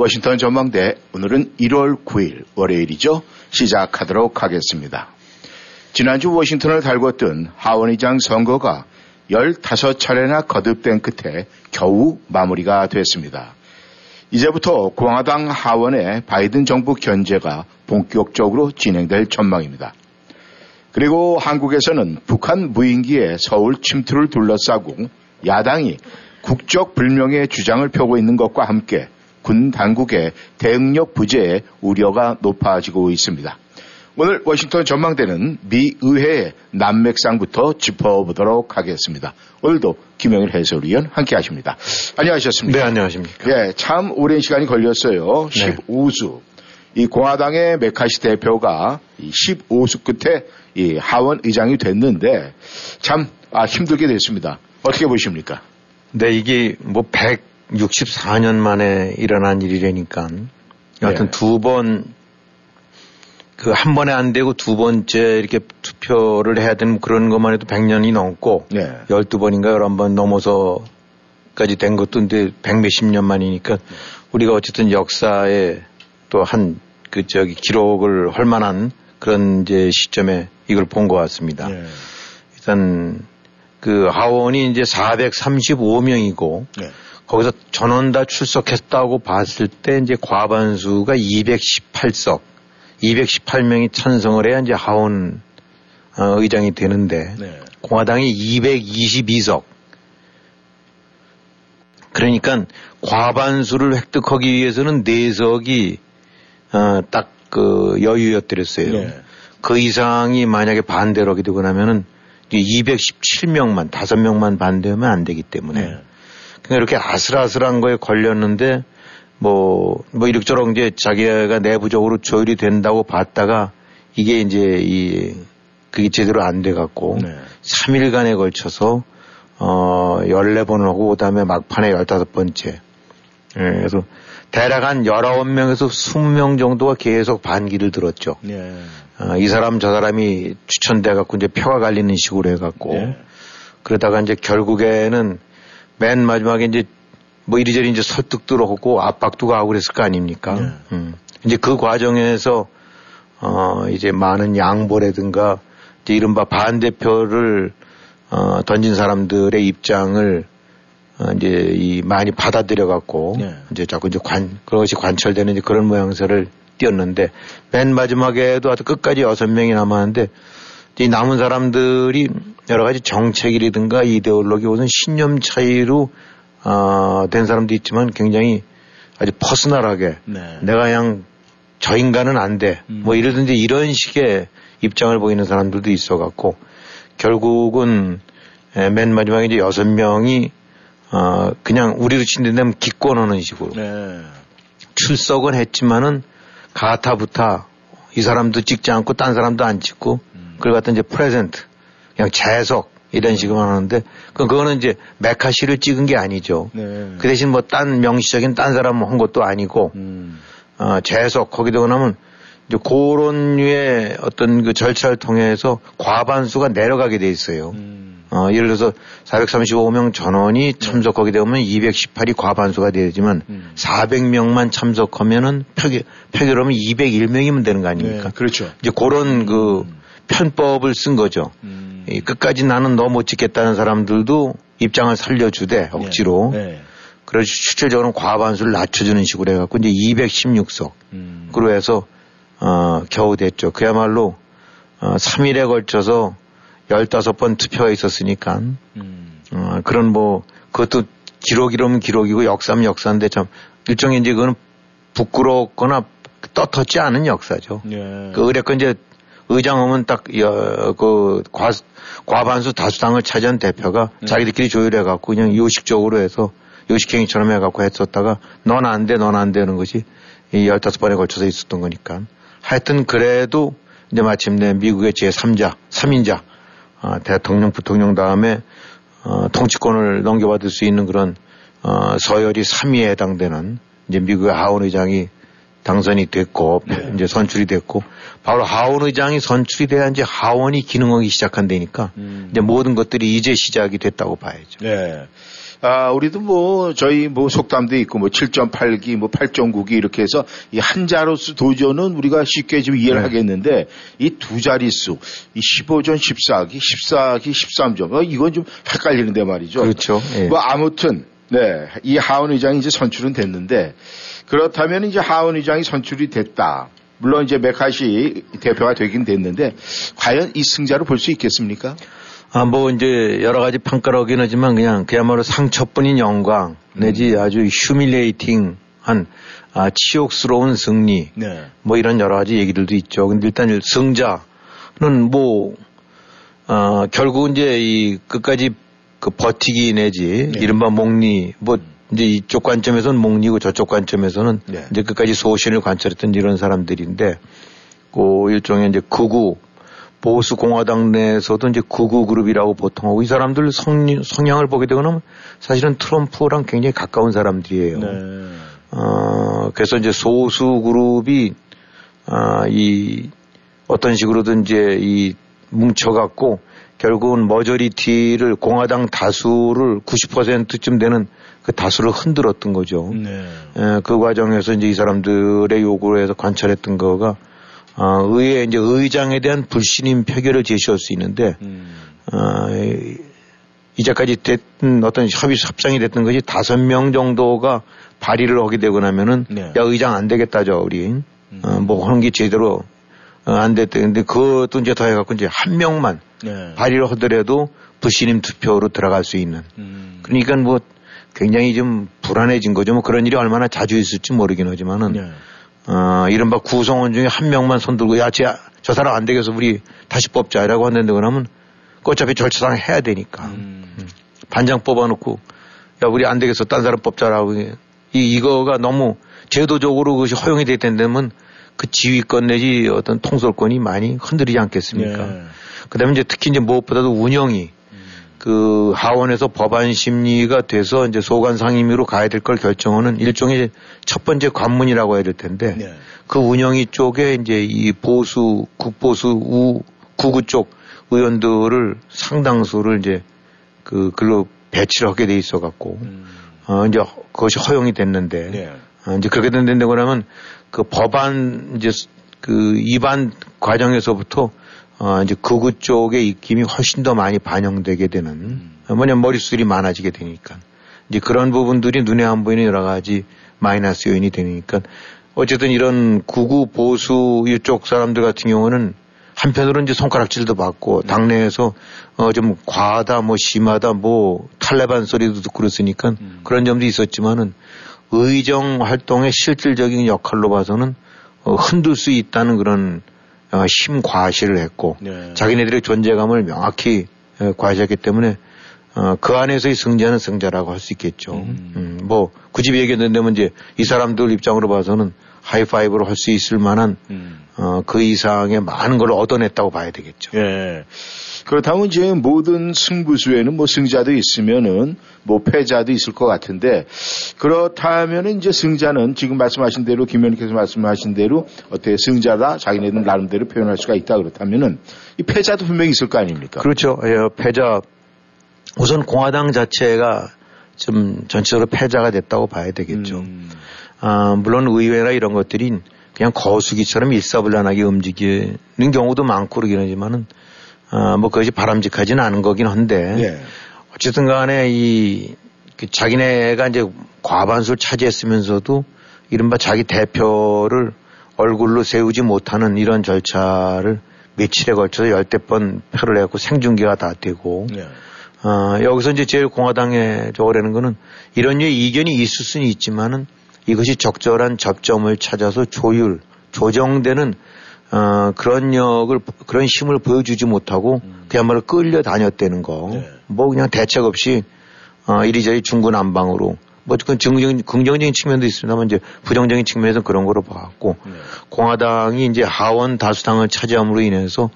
워싱턴 전망대 오늘은 1월 9일 월요일이죠. 시작하도록 하겠습니다. 지난주 워싱턴을 달궜던 하원의장 선거가 15차례나 거듭된 끝에 겨우 마무리가 됐습니다. 이제부터 공화당 하원의 바이든 정부 견제가 본격적으로 진행될 전망입니다. 그리고 한국에서는 북한 무인기의 서울 침투를 둘러싸고 야당이 국적 불명의 주장을 펴고 있는 것과 함께 군 당국의 대응력 부재에 우려가 높아지고 있습니다. 오늘 워싱턴 전망대는 미 의회의 난맥상부터 짚어보도록 하겠습니다. 오늘도 김영일 해설위원 함께 하십니다. 안녕하셨습니까? 네, 안녕하십니까. 예, 참 오랜 시간이 걸렸어요. 네. 15수. 이 공화당의 메카시 대표가 이 15수 끝에 이 하원 의장이 됐는데 참 아, 힘들게 됐습니다. 어떻게 보십니까? 네, 이게 뭐 164년 만에 일어난 일이라니까. 여하튼 네. 두 번, 그 한 번에 안 되고 두 번째 이렇게 투표를 해야 되는 그런 것만 해도 100년이 넘고. 네. 12번인가 11번 넘어서까지 된 것도 근데 100몇십 년 만이니까 우리가 어쨌든 역사에 또 한 그 저기 기록을 할 만한 그런 이제 시점에 이걸 본 것 같습니다. 네. 일단 그 하원이 이제 435명이고 네. 거기서 전원 다 출석했다고 봤을 때 이제 과반수가 218석, 218명이 찬성을 해야 이제 하원 어, 의장이 되는데 네. 공화당이 222석. 그러니까 과반수를 획득하기 위해서는 4석이 어, 딱 그 여유였더랬어요. 네. 그 이상이 만약에 반대로 하게 되고 나면은 217명만, 5명만 반대하면 안 되기 때문에. 네. 그러니까 이렇게 아슬아슬한 거에 걸렸는데 뭐, 뭐 이렇저렇 이제 자기가 내부적으로 조율이 된다고 봤다가 이게 이제 이, 그게 제대로 안 돼 갖고 네. 3일간에 걸쳐서 어, 14번을 하고 그 다음에 막판에 15번째. 예, 그래서 대략 한 19명에서 20명 정도가 계속 반기를 들었죠. 네. 어, 이 사람 저 사람이 추천돼 갖고 이제 표가 갈리는 식으로 해 갖고 네. 그러다가 이제 결국에는 맨 마지막에 이제 뭐 이리저리 이제 설득도 하고 압박도 가고 그랬을 거 아닙니까? 네. 음. 이제 그 과정에서 어 이제 많은 양보라든가 이제 이른바 반대표를 어 던진 사람들의 입장을 어 이제 이 많이 받아들여 갖고 네. 이제 자꾸 이제 관 그것이 관철되는 이제 그런 모양새를 띄었는데 맨 마지막에도 아주 끝까지 여섯 명이 남았는데 이 남은 사람들이 여러 가지 정책이라든가 이데올로기 혹은 신념 차이로 어, 된 사람도 있지만 굉장히 아주 퍼스널하게 네. 내가 그냥 저 인간은 안 돼. 음. 뭐 이러든지 이런 식의 입장을 보이는 사람들도 있어 갖고 결국은 에, 맨 마지막에 이제 여섯 명이 어, 그냥 우리로 친다면 기권하는 식으로 네. 출석은 했지만은 가타부타 이 사람도 찍지 않고 딴 사람도 안 찍고 그걸 갖다 이제 프레젠트 그냥 재석 이런 식으로 하는데 그 그거는 이제 메카시를 찍은 게 아니죠. 네. 그 대신 뭐 딴 명시적인 딴 사람 한 것도 아니고 음. 어, 재석 거기도 나면 이제 그런 류의 어떤 그 절차를 통해서 과반수가 내려가게 돼 있어요. 음. 어, 예를 들어서 435명 전원이 참석하게 되면 218이 과반수가 되지만 음. 400명만 참석하면은 표결, 표결하면 201명이면 되는 거 아닙니까? 네. 그렇죠. 이제 그런 그 편법을 쓴 거죠. 음. 이 끝까지 나는 너 못 찍겠다는 사람들도 입장을 살려주되 억지로. 네. 그래서 실질적으로 과반수를 낮춰주는 식으로 해갖고 이제 216석. 음. 그로 해서 어, 겨우 됐죠. 그야말로 어, 3일에 걸쳐서 15번 투표가 있었으니까 음. 어, 그런 뭐 그것도 기록이라면 기록이고 역사면 역사인데 참 일종의 이제 그거는 부끄럽거나 떳떳지 않은 역사죠. 예. 그 의뢰권 이제 의장하면 딱, 여, 그, 과, 과반수 다수당을 차지한 대표가 네. 자기들끼리 조율해 갖고 그냥 요식적으로 해서 요식행위처럼 해 갖고 했었다가 넌 안 돼, 넌 안 되는 것이 이 15번에 걸쳐서 있었던 거니까. 하여튼 그래도 이제 마침내 미국의 제3자, 3인자, 아, 대통령, 부통령 다음에 어, 통치권을 넘겨받을 수 있는 그런 어, 서열이 3위에 해당되는 이제 미국의 하원 의장이 당선이 됐고 네. 이제 선출이 됐고 바로 하원 의장이 선출이 돼야 이제 하원이 기능하기 시작한다니까 음. 이제 모든 것들이 이제 시작이 됐다고 봐야죠. 네. 아, 우리도 뭐, 저희 뭐 속담도 있고 뭐 7.8기, 뭐 8.9기 이렇게 해서 이 한 자로수 도전은 우리가 쉽게 좀 이해를 네. 하겠는데 이 두 자릿수, 이 15전 14기, 14기 13점, 어, 이건 좀 헷갈리는데 말이죠. 그렇죠. 네. 뭐 아무튼, 네. 이 하원 의장이 이제 선출은 됐는데 그렇다면 이제 하원 의장이 선출이 됐다. 물론 이제 메카시 대표가 되긴 됐는데 과연 이 승자로 볼 수 있겠습니까? 아, 뭐 이제 여러 가지 평가를 하긴 하지만 그냥 그야말로 상처뿐인 영광 내지 음. 아주 휴밀레이팅한 아, 치욕스러운 승리 네. 뭐 이런 여러 가지 얘기들도 있죠. 근데 일단 승자는 뭐 어, 결국 이제 이 끝까지 그 버티기 내지 네. 이른바 목리 뭐 이제 이쪽 관점에서는 목리고 저쪽 관점에서는 네. 이제 끝까지 소신을 관찰했던 이런 사람들인데 그 일종의 이제 극우 보수 공화당 내에서도 이제 극우 그룹이라고 보통 하고 이 사람들 성, 성향을 보게 되거나 사실은 트럼프랑 굉장히 가까운 사람들이에요. 네. 어, 그래서 이제 소수 그룹이 아, 이 어떤 식으로든 이제 이 뭉쳐갖고 결국은 머저리티를 공화당 다수를 90%쯤 되는 그 다수를 흔들었던 거죠. 네. 에, 그 과정에서 이제 이 사람들의 요구를 해서 관찰했던 거가 어, 의회 이제 의장에 대한 불신임 표결을 제시할 수 있는데 음. 어, 이제까지 됐던 어떤 협의 협상이 됐던 것이 다섯 명 정도가 발의를 하게 되고 나면은 네. 야 의장 안 되겠다죠 우리 음. 어, 뭐 하는 게 제대로 어, 안 됐대 근데 그것도 이제 더 해갖고 이제 한 명만 네. 발의를 하더라도 불신임 투표로 들어갈 수 있는 음. 그러니까 뭐 굉장히 좀 불안해진 거죠 뭐 그런 일이 얼마나 자주 있을지 모르긴 하지만은. 네. 어, 이른바 구성원 중에 한 명만 손들고 야, 쟤, 저 사람 안 되겠어. 우리 다시 뽑자라고 한다는데 그러면 어차피 절차상 해야 되니까. 음. 음. 반장 뽑아놓고 야, 우리 안 되겠어. 딴 사람 뽑자라고. 이, 이거가 너무 제도적으로 그것이 허용이 됐다면 그 지휘권 내지 어떤 통솔권이 많이 흔들리지 않겠습니까? 네. 그 다음에 이제 특히 이제 무엇보다도 운영이 그 하원에서 법안 심리가 돼서 이제 소관 상임위로 가야 될 걸 결정하는 일종의 첫 번째 관문이라고 해야 될 텐데 네. 그 운영위 쪽에 이제 이 보수 국보수 우 구구 쪽 의원들을 상당수를 이제 그 글로 배치를 하게 돼 있어 갖고 음. 어 이제 그것이 허용이 됐는데 네. 어, 이제 그렇게 된다고 그러면 그 법안 이제 그 입안 과정에서부터 어, 이제 극우 쪽의 입김이 훨씬 더 많이 반영되게 되는, 음. 뭐냐면 머릿수들이 많아지게 되니까. 이제 그런 부분들이 눈에 안 보이는 여러 가지 마이너스 요인이 되니까 어쨌든 이런 구구 보수 이쪽 사람들 같은 경우는 한편으로는 이제 손가락질도 받고 네. 당내에서 어 좀 과하다 뭐 심하다 뭐 탈레반 소리도 듣고 그랬으니까 음. 그런 점도 있었지만은 의정 활동의 실질적인 역할로 봐서는 어 흔들 수 있다는 그런 어, 심과시를 했고 네. 자기네들의 존재감을 명확히 어, 과시했기 때문에 어, 그 안에서의 승자는 승자라고 할 수 있겠죠. 음. 음, 뭐 굳이 얘기했는데 이제 이 사람들 입장으로 봐서는 하이파이브로 할 수 있을 만한 음. 어, 그 이상의 많은 걸 얻어냈다고 봐야 되겠죠. 예. 그렇다면 이제 모든 승부수에는 뭐 승자도 있으면은 뭐 패자도 있을 것 같은데 그렇다면은 이제 승자는 지금 말씀하신 대로 김 의원님께서 말씀하신 대로 어떻게 승자다 자기네들 나름대로 표현할 수가 있다 그렇다면은 이 패자도 분명히 있을 거 아닙니까? 그렇죠. 예, 패자 우선 공화당 자체가 좀 전체적으로 패자가 됐다고 봐야 되겠죠. 음. 아, 물론 의회나 이런 것들이 그냥 거수기처럼 일사불란하게 움직이는 경우도 많고 그러긴 하지만은 어, 뭐 그것이 바람직하지는 않은 거긴 한데 네. 어쨌든 간에 이그 자기네가 이제 과반수를 차지했으면서도 이른바 자기 대표를 얼굴로 세우지 못하는 이런 절차를 며칠에 걸쳐서 열대 번 표를 내고 생중계가 다 되고 네. 어, 여기서 이제 제일 공화당에 저거라는 거는 이런 류의 이견이 있을 수는 있지만은 이것이 적절한 접점을 찾아서 조율, 조정되는 어, 그런 역을, 그런 힘을 보여주지 못하고 음. 그야말로 끌려다녔다는 거. 네. 뭐 그냥 대책 없이 어, 이리저리 중구난방으로 뭐, 그건 긍정, 긍정적인 측면도 있습니다만 이제 부정적인 측면에서 그런 거로 봐왔고 네. 공화당이 이제 하원 다수당을 차지함으로 인해서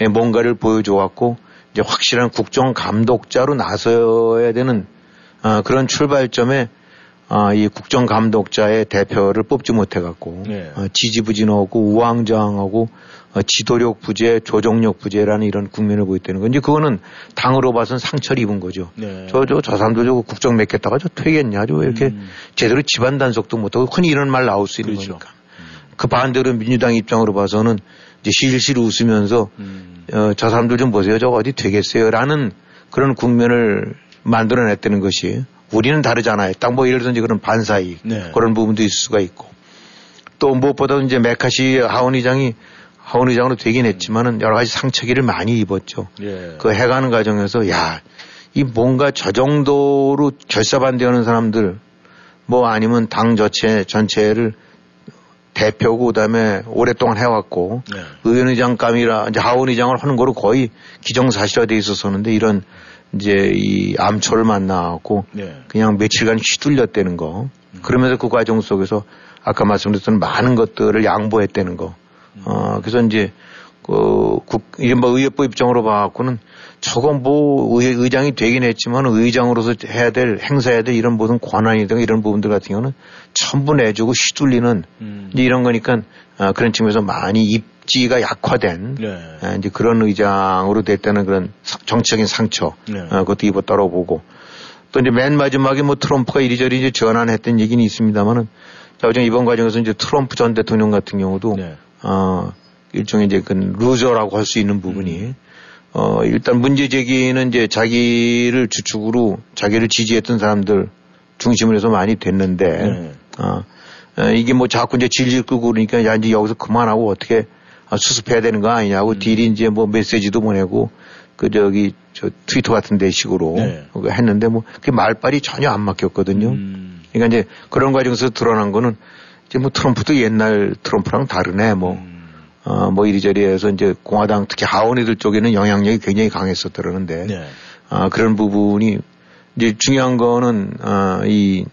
예, 뭔가를 보여줘왔고 이제 확실한 국정 감독자로 나서야 되는 어, 그런 출발점에 어, 이 국정 감독자의 대표를 뽑지 못해갖고 네. 어, 지지부진하고 우왕좌왕하고 어, 지도력 부재, 조정력 부재라는 이런 국면을 보였다는 건 이제 그거는 당으로 봐서는 상처를 입은 거죠. 네. 저, 저, 저 사람들 저 국정 맺겠다가 저 퇴겠냐. 저 이렇게 음. 제대로 집안 단속도 못하고 흔히 이런 말 나올 수 있는 그렇죠. 거니까. 음. 그 반대로 민주당 입장으로 봐서는 이제 실실 웃으면서 음. 어, 저 사람들 좀 보세요. 저 어디 되겠어요. 라는 그런 국면을 만들어냈다는 것이 우리는 다르잖아요. 딱 뭐 예를 들어 서 그런 반사이 네. 그런 부분도 있을 수가 있고 또 무엇보다 이제 메카시 하원 의장이 하원 의장으로 되긴 했지만은 여러 가지 상처기를 많이 입었죠. 예. 그 해가는 과정에서 야, 이 뭔가 저 정도로 결사반대하는 사람들 뭐 아니면 당 전체 전체를 대표고 그다음에 오랫동안 해왔고 네. 의원의장감이라 이제 하원의장을 하는 거로 거의 기정사실화돼 있었었는데 이런 이제 이 암초를 만나고 네. 그냥 며칠간 휘둘렸다는 거 음. 그러면서 그 과정 속에서 아까 말씀드렸던 많은 것들을 양보했다는 거 어, 그래서 이제, 그, 국, 이른바 의협부 입장으로 봐갖고는 저건 뭐 의, 의장이 되긴 했지만 의장으로서 해야 될, 행사해야 될 이런 모든 권한이든가 이런 부분들 같은 경우는 전부 내주고 휘둘리는 음. 이런 거니까 어, 그런 측면에서 많이 입지가 약화된 네. 어, 이제 그런 의장으로 됐다는 그런 정치적인 상처 네. 어, 그것도 입었다고 보고 또 이제 맨 마지막에 뭐 트럼프가 이리저리 이제 전환했던 얘기는 있습니다만은 자, 어제 이번 과정에서 이제 트럼프 전 대통령 같은 경우도 네. 어, 일종의 이제 그 loser라고 할 수 있는 부분이 음. 어, 일단 문제 제기는 이제 자기를 주축으로 자기를 지지했던 사람들 중심으로 해서 많이 됐는데, 네. 어, 어, 이게 뭐 자꾸 이제 질질 끄고 그러니까 야, 이제 여기서 그만하고 어떻게 어, 수습해야 되는 거 아니냐고 음. 딜이 이제 뭐 메시지도 보내고 그 저기 저 트위터 같은 데 식으로 네. 했는데 뭐 그게 말빨이 전혀 안 막혔거든요. 음. 그러니까 이제 그런 과정에서 드러난 거는 이제 뭐 트럼프도 옛날 트럼프랑 다르네 뭐. 음. 어, 뭐 이리저리 해서 이제 공화당 특히 하원이들 쪽에는 영향력이 굉장히 강했었더라는데, 네. 어, 그런 부분이 이제 중요한 거는, 어, 이,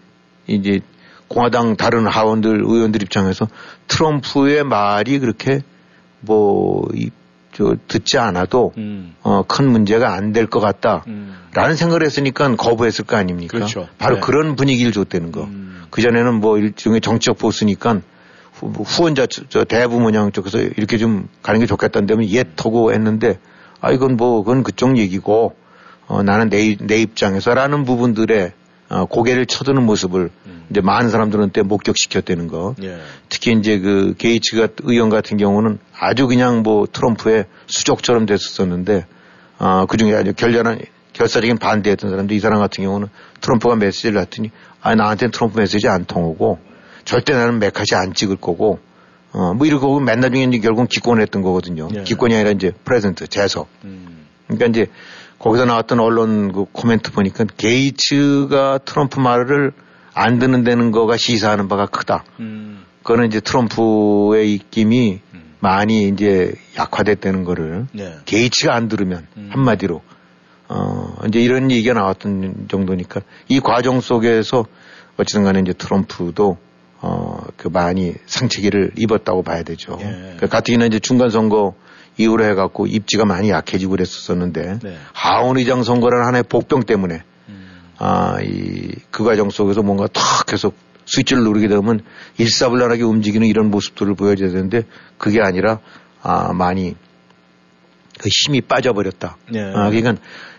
이제 공화당 다른 하원들, 의원들 입장에서 트럼프의 말이 그렇게 뭐, 이, 저, 듣지 않아도, 음. 어, 큰 문제가 안 될 것 같다. 음. 라는 생각을 했으니까 거부했을 거 아닙니까? 그렇죠. 바로 네. 그런 분위기를 줬다는 거. 음. 그 전에는 뭐 일종의 정치적 보수니까 후, 후원자 저 대부 모양 쪽에서 이렇게 좀 가는 게 좋겠다는 데면 예터고 했는데 아 이건 뭐 그건 그쪽 얘기고 어 나는 내, 내 입장에서라는 부분들에 어, 고개를 쳐드는 모습을 음. 이제 많은 사람들한테 목격시켰다는 거. 예. 특히 이제 그 게이츠가 의원 같은 경우는 아주 그냥 뭐 트럼프의 수족처럼 됐었었는데 어, 그 중에 아주 격렬한 결사적인 반대했던 사람도 이 사람 같은 경우는 트럼프가 메시지를 했더니 아 나한테는 트럼프 메시지 안 통하고 절대 나는 매카시 안 찍을 거고 어 뭐 이러고 맨날 중에 이제 결국은 기권했던 거거든요. 예. 기권이 아니라 이제 present 재석. 음. 그러니까 이제 거기서 나왔던 언론 그 코멘트 보니까 게이츠가 트럼프 말을 안 듣는 데는 거가 시사하는 바가 크다. 음. 그거는 이제 트럼프의 입김이 음. 많이 이제 약화됐다는 거를 네. 게이츠가 안 들으면 음. 한마디로 어, 이제 이런 얘기가 나왔던 정도니까 이 과정 속에서 어찌든 간에 이제 트럼프도 어, 그 많이 상처기를 입었다고 봐야 되죠. 예. 그 가뜩이나 이제 중간 선거 이후로 해갖고 입지가 많이 약해지고 그랬었었는데 네. 하원 의장 선거라는 하나의 복병 때문에 음. 아, 이, 그 과정 속에서 뭔가 탁 계속 스위치를 누르게 되면 일사불란하게 움직이는 이런 모습들을 보여줘야 되는데 그게 아니라 아, 많이 그 힘이 빠져버렸다. 네. 아, 그러니까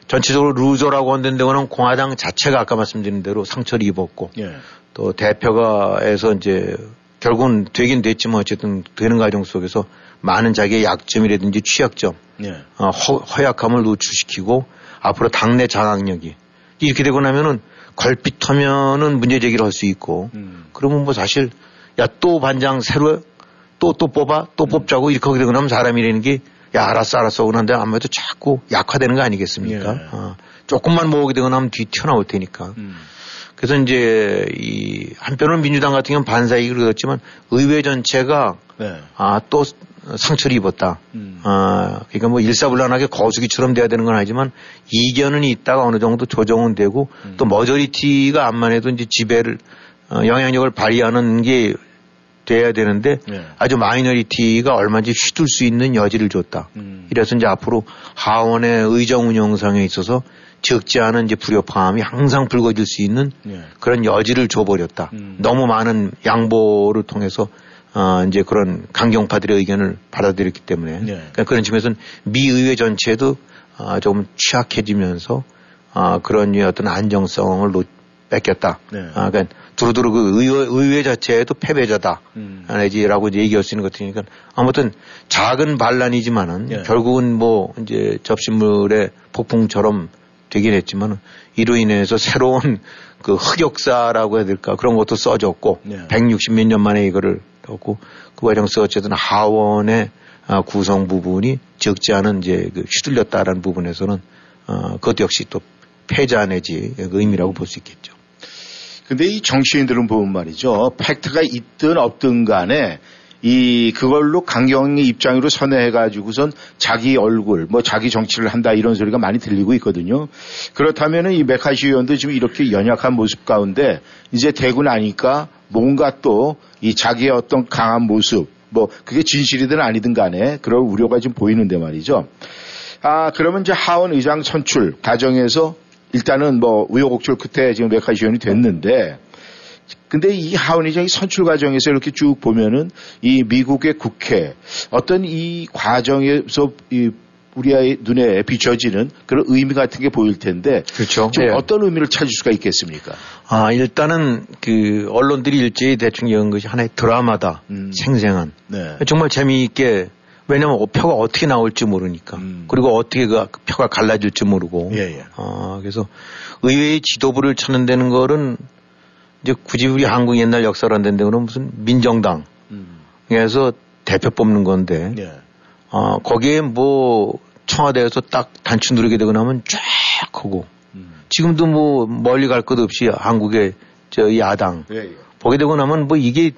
전체적으로 loser라고 하는 데는 공화당 자체가 아까 말씀드린 대로 상처를 입었고 예. 또 대표가 해서 이제 결국은 되긴 됐지만 어쨌든 되는 과정 속에서 많은 자기의 약점이라든지 취약점, 예. 어, 허, 약함을 노출시키고 앞으로 당내 장악력이 이렇게 되고 나면은 걸핏하면은 문제 제기를 할 수 있고 음. 그러면 뭐 사실 야 또 반장 새로 또또 뽑아 또 음. 뽑자고 이렇게 하게 되고 나면 사람이라는 게 야 알았어 알았어 그런데 아무래도 자꾸 약화되는 거 아니겠습니까? 예. 어, 조금만 모으게 되거나 하면 뒤 튀어나올 테니까. 음. 그래서 이제 이 한편으로는 민주당 같은 경우는 반사이익을 얻었지만 의회 전체가 네. 아, 또 상처를 입었다. 음. 아, 그러니까 뭐 일사불란하게 거수기처럼 돼야 되는 건 아니지만 이견은 있다가 어느 정도 조정은 되고 음. 또 majority가 암만 해도 이제 지배를 어, 영향력을 발휘하는 게 돼야 되는데 네. 아주 minority가 얼마든지 휘둘 수 있는 여지를 줬다. 음. 이래서 이제 앞으로 하원의 의정 운영상에 있어서 적지 않은 이제 불협화음이 항상 불거질 수 있는 네. 그런 여지를 줘버렸다. 음. 너무 많은 양보를 통해서 어, 이제 그런 강경파들의 의견을 받아들였기 때문에 네. 그러니까 그런 측면에서는 미 의회 전체도 어, 조금 취약해지면서 어, 그런 어떤 안정성을 놓, 뺏겼다. 네. 아, 그러니까 두루두루 그 의회, 의회 자체에도 패배자다. 음. 내지라고 이제 얘기할 수 있는 것 같으니까 아무튼 작은 반란이지만은 예. 결국은 뭐 이제 접신물의 폭풍처럼 되긴 했지만 이로 인해서 새로운 그 흑역사라고 해야 될까 그런 것도 써졌고 네. 160 몇 년 만에 이거를 했고 그 과정에서 어쨌든 하원의 아, 구성 부분이 적지 않은 이제 그 휘둘렸다라는 부분에서는 어, 그것도 역시 또 패자 내지 그 의미라고 볼 수 있겠죠. 근데 이 정치인들은 보면 말이죠. 팩트가 있든 없든 간에 이 그걸로 강경의 입장으로 선회해가지고선 자기 얼굴, 뭐 자기 정치를 한다 이런 소리가 많이 들리고 있거든요. 그렇다면은 이 메카시 의원도 지금 이렇게 연약한 모습 가운데 이제 되고 나니까 뭔가 또 이 자기의 어떤 강한 모습, 뭐 그게 진실이든 아니든 간에 그런 우려가 좀 보이는데 말이죠. 아 그러면 이제 하원 의장 선출 과정에서 일단은 뭐 우여곡절 끝에 지금 메카시 의원이 됐는데 근데 이 하원 의장이 선출 과정에서 이렇게 쭉 보면은 이 미국의 국회 어떤 이 과정에서 이 우리의 눈에 비춰지는 그런 의미 같은 게 보일 텐데 그렇죠. 좀 어떤 의미를 찾을 수가 있겠습니까? 아, 일단은 그 언론들이 일제히 대충 여은 것이 하나의 드라마다. 음. 생생한. 네. 정말 재미있게 왜냐면 표가 어떻게 나올지 모르니까. 음. 그리고 어떻게 그 표가 갈라질지 모르고. 예, 예. 아, 그래서 의회의 지도부를 찾는다는 거는 이제 굳이 우리 한국 옛날 역사로 된 데는 무슨 민정당. 음. 에서 대표 뽑는 건데. 예. 어, 거기에 뭐 청와대에서 딱 단추 누르게 되고 나면 쫙 하고 음. 지금도 뭐 멀리 갈 것 없이 한국의 저 야당 예, 예. 보게 되고 나면 뭐 이게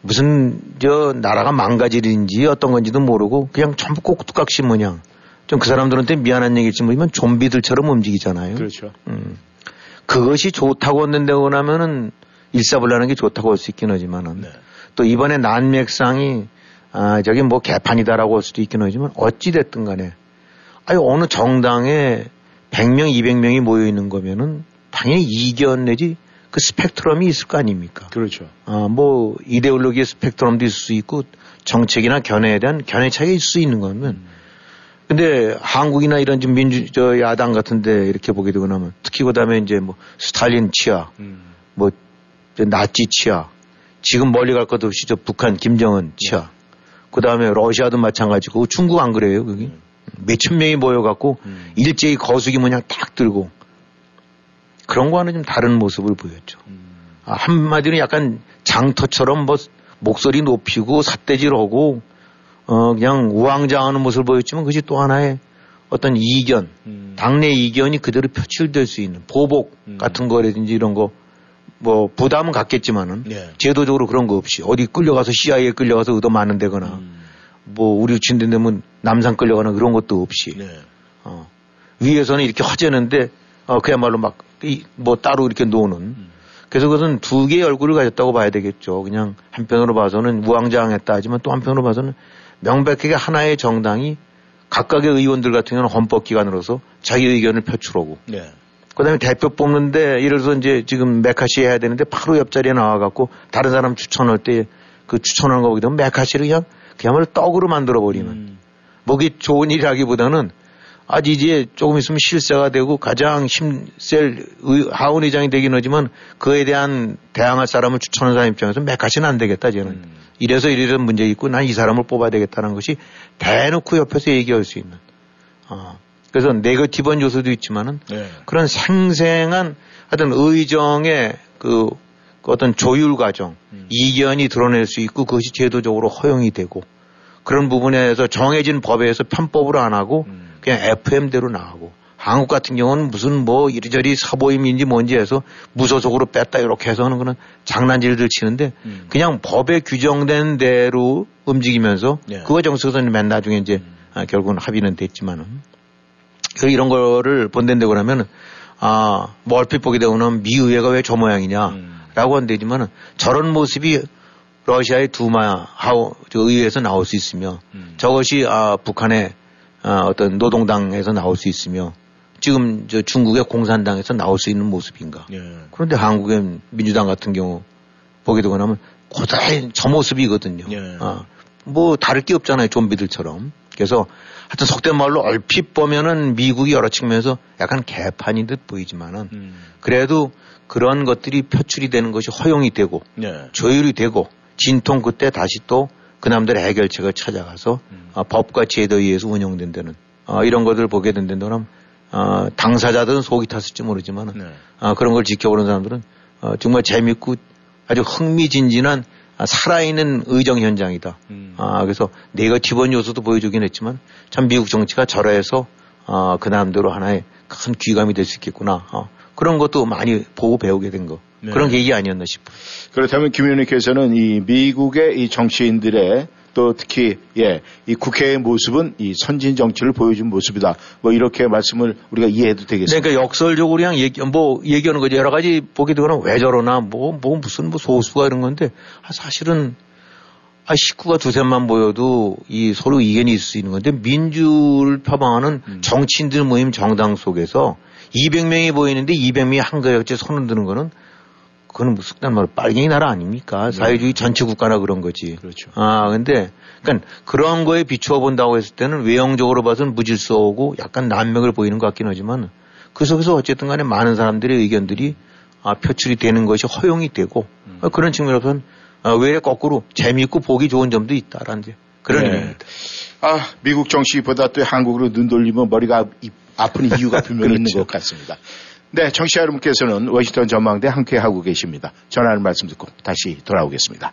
무슨 저 나라가 망가질인지 어떤 건지도 모르고 그냥 전부 꼭두각시 뭐냐 좀그 사람들한테 미안한 얘기일지 모르지만 좀비들처럼 움직이잖아요. 그렇죠. 음. 그것이 좋다고 얻는다고 나면은 일사불란한 게 좋다고 할 수 있긴 하지만은 네. 또 이번에 난맥상이 아 저기 뭐 개판이다라고 할 수도 있긴 하지만 어찌 됐든 간에 아니 어느 정당에 100명 200명이 모여 있는 거면은 당연히 이견 내지 그 스펙트럼이 있을 거 아닙니까? 그렇죠. 아, 뭐 이데올로기의 스펙트럼도 있을 수 있고 정책이나 견해에 대한 견해 차이가 있을 수 있는 거면 근데 한국이나 이런 좀 민주 저 야당 같은데 이렇게 보게 되고 나면 특히 그 다음에 이제 뭐 스탈린 치하 음. 뭐저 나치 치하 지금 멀리 갈것 없이 저 북한 김정은 치하 그 다음에 러시아도 마찬가지고 중국 안 그래요 거기 몇천 명이 모여갖고 음. 일제히 거수기 모양 딱 들고 그런 거와는 좀 다른 모습을 보였죠. 음. 아, 한마디로 약간 장터처럼 뭐 목소리 높이고 삿대질하고 어 그냥 우왕좌하는 모습을 보였지만 그것이 또 하나의 어떤 이견, 음. 당내 이견이 그대로 표출될 수 있는 보복 음. 같은 거라든지 이런 거 뭐 부담은 갖겠지만은 예. 제도적으로 그런 거 없이 어디 끌려가서 CIA에 끌려가서 의도 많은 데거나 음. 뭐 우리 친데 되면 남산 끌려가는 그런 것도 없이 네. 어, 위에서는 이렇게 화제는데 어, 그야말로 막뭐 따로 이렇게 노는 그래서 그것은 두 개의 얼굴을 가졌다고 봐야 되겠죠. 그냥 한편으로 봐서는 우왕좌왕했다 하지만 또 한편으로 봐서는 명백하게 하나의 정당이 각각의 의원들 같은 경우는 헌법기관으로서 자기 의견을 표출하고 네. 그다음에 대표 뽑는데 예를 들어서 이제 지금 메카시 해야 되는데 바로 옆자리에 나와갖고 다른 사람 추천할 때 그 추천하는 거 보게 되면 메카시를 그냥 그야말로 떡으로 만들어 버리는 음. 뭐기 좋은 일이라기보다는 아직 이제 조금 있으면 실세가 되고 가장 힘셀 의- 하원 의장이 되긴 하지만 그에 대한 대항할 사람을 추천하는 사람 입장에서 메카시는 안 되겠다 쟤는 음. 이래서 이래서 문제 있고 난 이 사람을 뽑아야 되겠다는 것이 대놓고 옆에서 얘기할 수 있는 어. 그래서 네거티브한 요소도 있지만은 네. 그런 생생한 하여튼 의정의 그, 그 어떤 조율 과정, 음. 이견이 드러낼 수 있고 그것이 제도적으로 허용이 되고 그런 부분에서 정해진 법에서 편법으로 안 하고 음. 그냥 FM대로 나가고 한국 같은 경우는 무슨 뭐 이리저리 사보임인지 뭔지 해서 무소속으로 뺐다 이렇게 해서 하는 거는 장난질들 치는데 음. 그냥 법에 규정된 대로 움직이면서 네. 그거 정석선이 맨 나중에 이제 음. 아, 결국은 합의는 됐지만은 이런 거를 본댄데 그러면 아, 뭐 얼핏 보게 되면 미의회가 왜 저 모양이냐 라고 음. 한대지만은 저런 모습이 러시아의 두마 하우 의회에서 나올 수 있으며 음. 저것이 아, 북한의 아, 어떤 노동당에서 나올 수 있으며 지금 저 중국의 공산당에서 나올 수 있는 모습인가. 예. 그런데 한국의 민주당 같은 경우 보게 되고 나면 고다히 저 모습이거든요. 예. 아, 뭐 다를 게 없잖아요. 좀비들처럼. 그래서 하여튼 속된 말로 얼핏 보면은 미국이 여러 측면에서 약간 개판인 듯 보이지만은 음. 그래도 그런 것들이 표출이 되는 것이 허용이 되고 예. 조율이 되고 진통 그때 다시 또 그남들의 해결책을 찾아가서 음. 어, 법과 제도에 의해서 운영된다는 어, 이런 것들을 보게 된다면 어, 당사자들은 속이 탔을지 모르지만 네. 어, 그런 걸 지켜보는 사람들은 어, 정말 재밌고 아주 흥미진진한 아, 살아있는 의정 현장이다. 음. 아, 그래서 네거티브한 요소도 보여주긴 했지만 참 미국 정치가 저러해서 어, 그 나름대로 하나의 큰 귀감이 될 수 있겠구나. 어, 그런 것도 많이 보고 배우게 된 거. 네. 그런 계기 아니었나 싶어요. 그렇다면 김 의원님께서는 이 미국의 이 정치인들의 또 특히 예, 이 국회의 모습은 이 선진 정치를 보여준 모습이다. 뭐 이렇게 말씀을 우리가 이해해도 되겠습니다. 그러니까 역설적으로 그냥 얘기 뭐 얘기하는 거죠. 여러 가지 보게 되거나 왜 저러나 뭐뭐 뭐 무슨 뭐 소수가 이런 건데 아, 사실은 아, 식구가 두셋만 보여도 이 서로 이견이 있을 수 있는 건데 민주를 표방하는 음. 정치인들 모임 정당 속에서 200명이 보이는데 200명이 한가역제 손을 드는 거는 그거는 뭐 숙단 말로 빨갱이 나라 아닙니까? 네. 사회주의 전체 국가나 그런 거지. 그렇죠. 아, 근데, 그러니까 그런 거에 비추어 본다고 했을 때는 외형적으로 봐서는 무질서하고 약간 난맥을 보이는 것 같긴 하지만 그 속에서 어쨌든 간에 많은 사람들의 의견들이 아, 표출이 되는 것이 허용이 되고 음. 그런 측면에서는 아, 외래 거꾸로 재미있고 보기 좋은 점도 있다라는 그런 네. 의미입니다. 아, 미국 정치보다 또 한국으로 눈 돌리면 머리가 아픈 이유가 분명히 그렇죠. 있는 것 같습니다. 네, 청취자 여러분께서는 워싱턴 전망대 함께 하고 계십니다. 전하는 말씀 듣고 다시 돌아오겠습니다.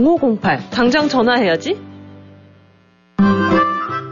0508 당장 전화해야지.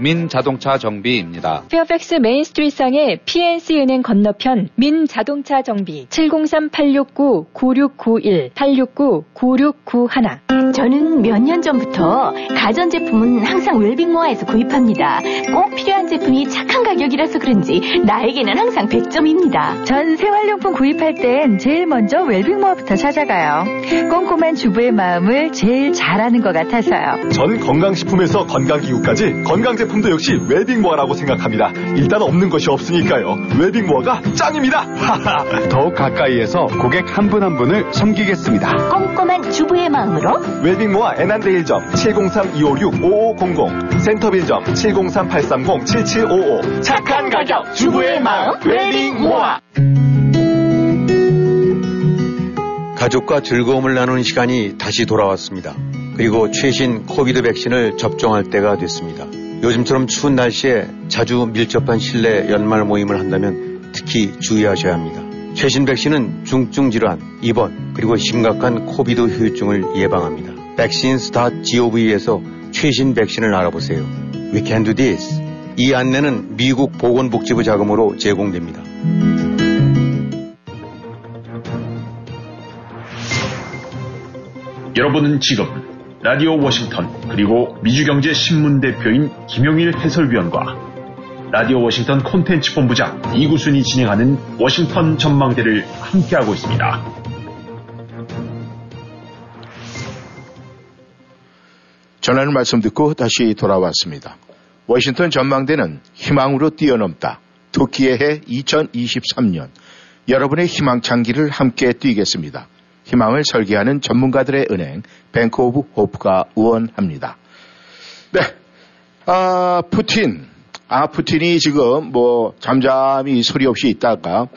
민자동차 정비입니다. 페어팩스 메인스트리트상의 PNC 은행 건너편 민자동차 정비 703-869-9691 869-9691 저는 몇 년 전부터 가전제품은 항상 웰빙모아에서 구입합니다. 꼭 필요한 제품이 착한 가격이라서 그런지 나에게는 항상 100점입니다. 전 생활용품 구입할 땐 제일 먼저 웰빙모아부터 찾아가요. 꼼꼼한 주부의 마음을 제일 잘하는 것 같아서요. 전 건강식품에서 건강기구까지 건강제품 제품도 역시 웰빙모아라고 생각합니다. 일단 없는 것이 없으니까요. 웰빙모아가 짱입니다. 더욱 가까이에서 고객 한분한 분을 섬기겠습니다. 꼼꼼한 주부의 마음으로 웰빙모아 애난데일점 703-256-5500 센터빌점 703-830-7755 착한 가격 주부의 마음 웰빙모아 가족과 즐거움을 나누는 시간이 다시 돌아왔습니다. 그리고 최신 COVID 백신을 접종할 때가 됐습니다. 요즘처럼 추운 날씨에 자주 밀접한 실내 연말 모임을 한다면 특히 주의하셔야 합니다. 최신 백신은 중증 질환, 입원, 그리고 심각한 COVID 후유증을 예방합니다. vaccines.gov에서 최신 백신을 알아보세요. We can do this. 이 안내는 미국 보건복지부 자금으로 제공됩니다. 여러분은 지금 라디오 워싱턴 그리고 미주경제신문 대표인 김용일 해설위원과 라디오 워싱턴 콘텐츠 본부장 이구순이 진행하는 워싱턴 전망대를 함께하고 있습니다. 전하는 말씀 듣고 다시 돌아왔습니다. 워싱턴 전망대는 희망으로 뛰어넘다. 토끼의 해 2023년 여러분의 희망찾기를 함께 뛰겠습니다. 희망을 설계하는 전문가들의 은행 뱅크 오브 호프가 후원합니다. 네. 아, 푸틴. 아, 푸틴이 지금 뭐 잠잠히 소리 없이 있다가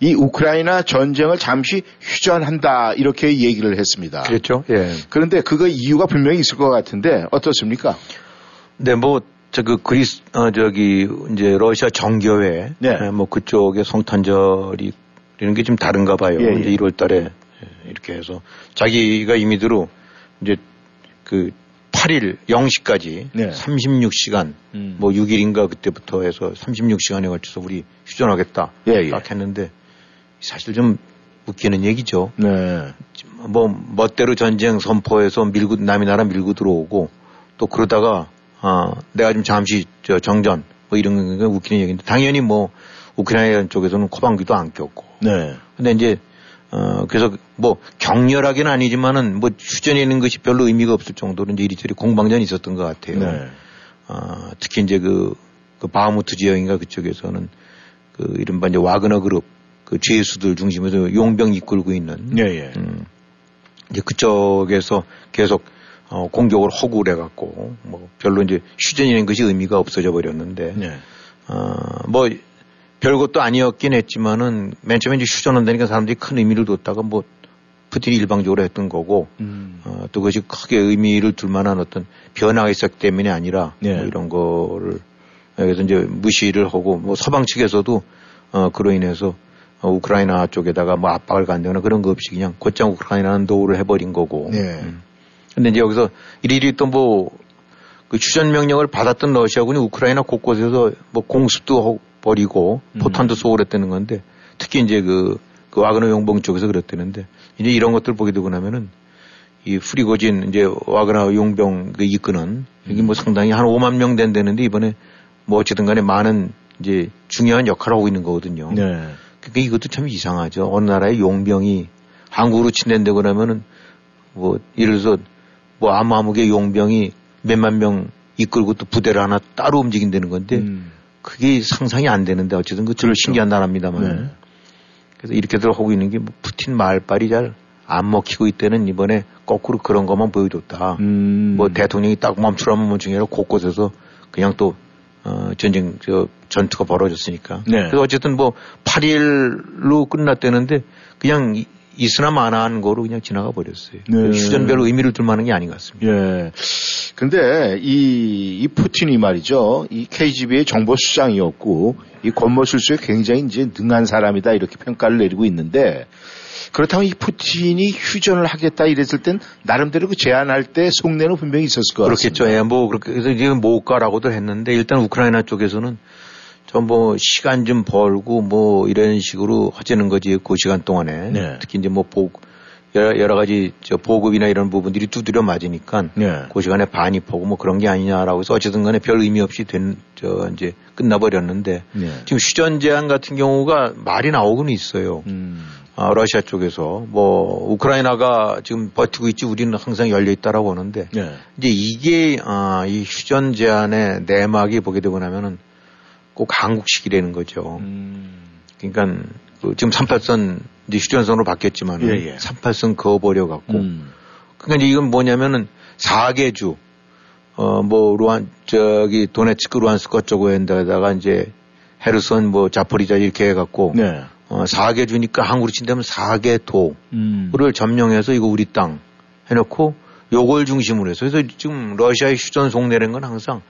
이 우크라이나 전쟁을 잠시 휴전한다 이렇게 얘기를 했습니다. 그렇죠. 예. 그런데 그거 이유가 분명히 있을 것 같은데 어떻습니까? 네, 뭐, 저, 그, 그리스, 어, 저기, 이제, 러시아 정교회. 네. 예, 뭐, 그쪽의 성탄절이, 이런 게 좀 다른가 봐요. 예, 예. 이제 1월 달에, 예, 이렇게 해서. 자기가 임의대로, 이제, 그, 8일 0시까지. 네. 36시간. 음. 뭐, 6일인가 그때부터 해서 36시간에 걸쳐서 우리 휴전하겠다. 예, 예. 딱 했는데, 사실 좀 웃기는 얘기죠. 네. 뭐 멋대로 전쟁 선포해서 밀고 남이 나라 밀고 들어오고 또 그러다가 아 내가 좀 잠시 저 정전 뭐 이런 게 웃기는 얘기인데 당연히 뭐 우크라이나 쪽에서는 코방귀도 안 꼈고 네. 근데 이제 어 그래서 뭐 격렬하게는 아니지만은 뭐 휴전이 있는 것이 별로 의미가 없을 정도로 이제 이리저리 공방전이 있었던 것 같아요. 네. 아, 특히 이제 그, 그 바하무트 지역인가 그쪽에서는 그 이른바 이제 와그너 그룹 그 죄수들 중심으로 용병 이끌고 있는 예, 예. 음, 이제 그쪽에서 계속 어, 공격을 허구를 해갖고 뭐 별로 이제 휴전이라는 것이 의미가 없어져 버렸는데 네. 어, 뭐 별것도 아니었긴 했지만은 맨 처음에 이제 휴전한다니까 사람들이 큰 의미를 뒀다가 뭐 푸틴이 일방적으로 했던 거고 음. 어, 또 그것이 크게 의미를 둘 만한 어떤 변화가 있었기 때문이 아니라 네. 뭐 이런 거를 여기서 이제 무시를 하고 뭐 서방 측에서도 어, 그로 인해서 어, 우크라이나 쪽에다가 뭐 압박을 간다거나 그런 거 없이 그냥 곧장 우크라이나는 노후를 해버린 거고. 네. 음. 근데 이제 여기서 일일이 또 뭐그 휴전 명령을 받았던 러시아군이 우크라이나 곳곳에서 뭐 공습도 하고 버리고 음. 포탄도 쏘고 그랬다는 건데 특히 이제 그, 그 와그너 용봉 쪽에서 그랬다는데 이제 이런 것들 보게 되고 나면은 이 프리고진 이제 와그너 용병 그 이끄는 여기 뭐 상당히 한 5만 명 된다는데 이번에 뭐 어쨌든 간에 많은 이제 중요한 역할을 하고 있는 거거든요. 네. 그러니까 이것도 참 이상하죠. 어느 나라의 용병이 한국으로 친댄다고 그러면은 뭐 예를 들어서 뭐 아무아무개 용병이 몇만 명 이끌고 또 부대를 하나 따로 움직인다는 건데 음. 그게 상상이 안 되는데 어쨌든 그좀 신기한 나라입니다만 네. 그래서 이렇게들 하고 있는 게 뭐 푸틴 말빨이 잘 안 먹히고 있다는 이번에 거꾸로 그런 것만 보여줬다. 음. 뭐 대통령이 딱 멈추라면 멈추게 아니라 곳곳에서 그냥 또 어, 전쟁 저 전투가 벌어졌으니까. 네. 그래서 어쨌든 뭐 8일로 끝났다는데 그냥 이- 있으나 마나한 거로 그냥 지나가 버렸어요. 네. 휴전별 의미를 둘 만한 게 아닌 것 같습니다. 예. 근데 이, 이 푸틴이 말이죠. 이 KGB의 정보수장이었고 이 권모술수에 굉장히 이제 능한 사람이다 이렇게 평가를 내리고 있는데 그렇다면 이 푸틴이 휴전을 하겠다 이랬을 땐 나름대로 그 제안할 때 속내는 분명히 있었을 것 그렇겠죠. 같습니다. 예, 뭐 그렇게 해서 지금 못 가라고도 했는데 일단 우크라이나 쪽에서는 좀 뭐 시간 좀 벌고 뭐 이런 식으로 하자는 거지 그 시간 동안에 네. 특히 이제 뭐 보, 여러, 여러 가지 저 보급이나 이런 부분들이 두드려 맞으니까 네. 그 시간에 반입하고 뭐 그런 게 아니냐라고 해서 어쨌든 간에 별 의미 없이 된, 저, 이제 끝나버렸는데 네. 지금 휴전 제한 같은 경우가 말이 나오고는 있어요. 음. 아, 러시아 쪽에서 뭐 우크라이나가 지금 버티고 있지 우리는 항상 열려 있다라고 하는데 네. 이제 이게 아, 이 휴전 제한의 내막이 보게 되고 나면은 꼭 한국식이라는 거죠. 음. 그러니까 그 지금 38선 이제 휴전선으로 바뀌었지만 예, 예. 38선 그어버려 갖고 음. 그러니까 이건 뭐냐면은 4개 주 어 뭐 루안 저기 도네츠크 루안스크 쪽에다가 이제 헤르손 뭐 자포리자 이렇게 해 갖고 네. 어 4개 주니까 한국으로 친다면 4개 도를 음. 점령해서 이거 우리 땅 해놓고 요걸 중심으로 해서 그래서 지금 러시아의 휴전 속내라는 건 항상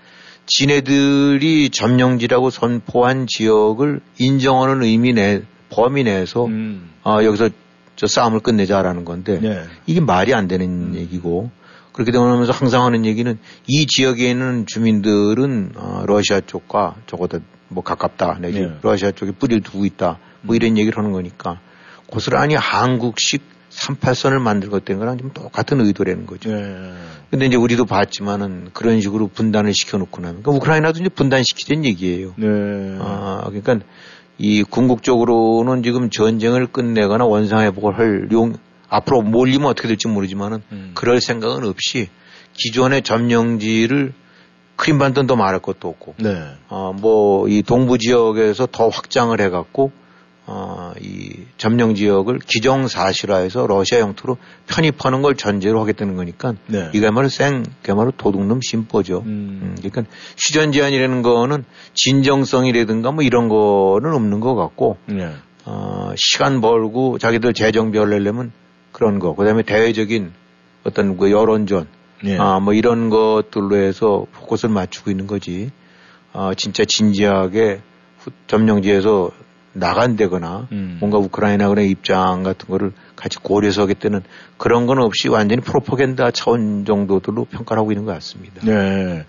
지네들이 점령지라고 선포한 지역을 인정하는 의미 내 범위 내에서 어, 여기서 저 싸움을 끝내자라는 건데 네. 이게 말이 안 되는 얘기고 그렇게 되면서 항상 하는 얘기는 이 지역에 있는 주민들은 어, 러시아 쪽과 적어도 뭐 가깝다 내지 네. 러시아 쪽에 뿌리를 두고 있다 뭐 이런 얘기를 하는 거니까 고스란히 한국식 38선을 만들겠다는 거랑 좀 똑같은 의도라는 거죠. 네. 근데 이제 우리도 봤지만은 그런 식으로 분단을 시켜놓고 나면 그러니까 우크라이나도 이제 분단시키자는 얘기예요. 네. 아, 그러니까 이 궁극적으로는 지금 전쟁을 끝내거나 원상회복을 할 용, 앞으로 몰리면 어떻게 될지 모르지만은 그럴 생각은 없이 기존의 점령지를 크림반도는 더 말할 것도 없고, 네. 어, 뭐, 이 동부 지역에서 더 확장을 해갖고, 어, 이 점령 지역을 기정사실화해서 러시아 영토로 편입하는 걸 전제로 하겠다는 거니까, 네. 이거야말로 생, 그야말로 도둑놈 심보죠. 음, 그러니까 휴전 제한이라는 거는 진정성이라든가 뭐 이런 거는 없는 것 같고, 네. 어, 시간 벌고 자기들 재정비를 내려면 그런 거. 그 다음에 대외적인 어떤 그 여론전, 예. 아, 뭐 이런 것들로 해서 포커스를 맞추고 있는 거지. 어, 진짜 진지하게 후- 점령지에서 나간다거나 음. 뭔가 우크라이나 그런 입장 같은 거를 같이 고려해서 하겠다는 그런 건 없이 완전히 프로파간다 차원 정도들로 평가를 하고 있는 것 같습니다. 네.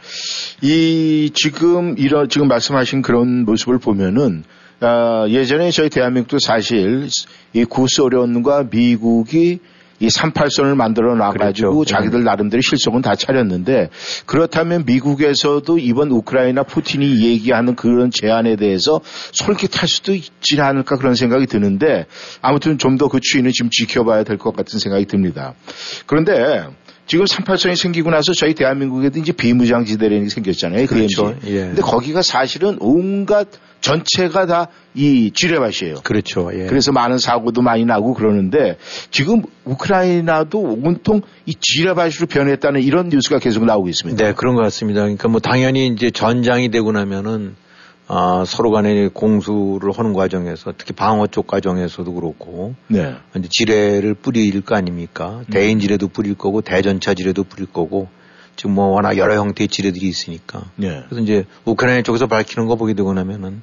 이 지금 이런 지금 말씀하신 그런 모습을 보면은 아, 예전에 저희 대한민국도 사실 이 구소련과 미국이 이 38선을 만들어 놔가지고 그렇죠. 자기들 나름대로 실속은 다 차렸는데 그렇다면 미국에서도 이번 우크라이나 푸틴이 얘기하는 그런 제안에 대해서 솔깃할 수도 있지 않을까 그런 생각이 드는데 아무튼 좀 더 그 추이는 지금 지켜봐야 될 것 같은 생각이 듭니다. 그런데 지금 38선이 생기고 나서 저희 대한민국에도 이제 비무장지대라는 게 생겼잖아요. 그렇죠. DMZ. 예. 근데 거기가 사실은 온갖 전체가 다이 지뢰밭이에요. 그렇죠. 예. 그래서 많은 사고도 많이 나고 그러는데 지금 우크라이나도 온통 이 지뢰밭으로 변했다는 이런 뉴스가 계속 나오고 있습니다. 네, 그런 것 같습니다. 그러니까 뭐 당연히 이제 전장이 되고 나면은 아, 서로 간에 공수를 하는 과정에서 특히 방어 쪽 과정에서도 그렇고 네. 이제 지뢰를 뿌릴 거 아닙니까? 대인 지뢰도 뿌릴 거고 대전차 지뢰도 뿌릴 거고 지금 뭐 워낙 여러 형태의 지뢰들이 있으니까 네. 그래서 이제 우크라이나 쪽에서 밝히는 거 보게 되고 나면은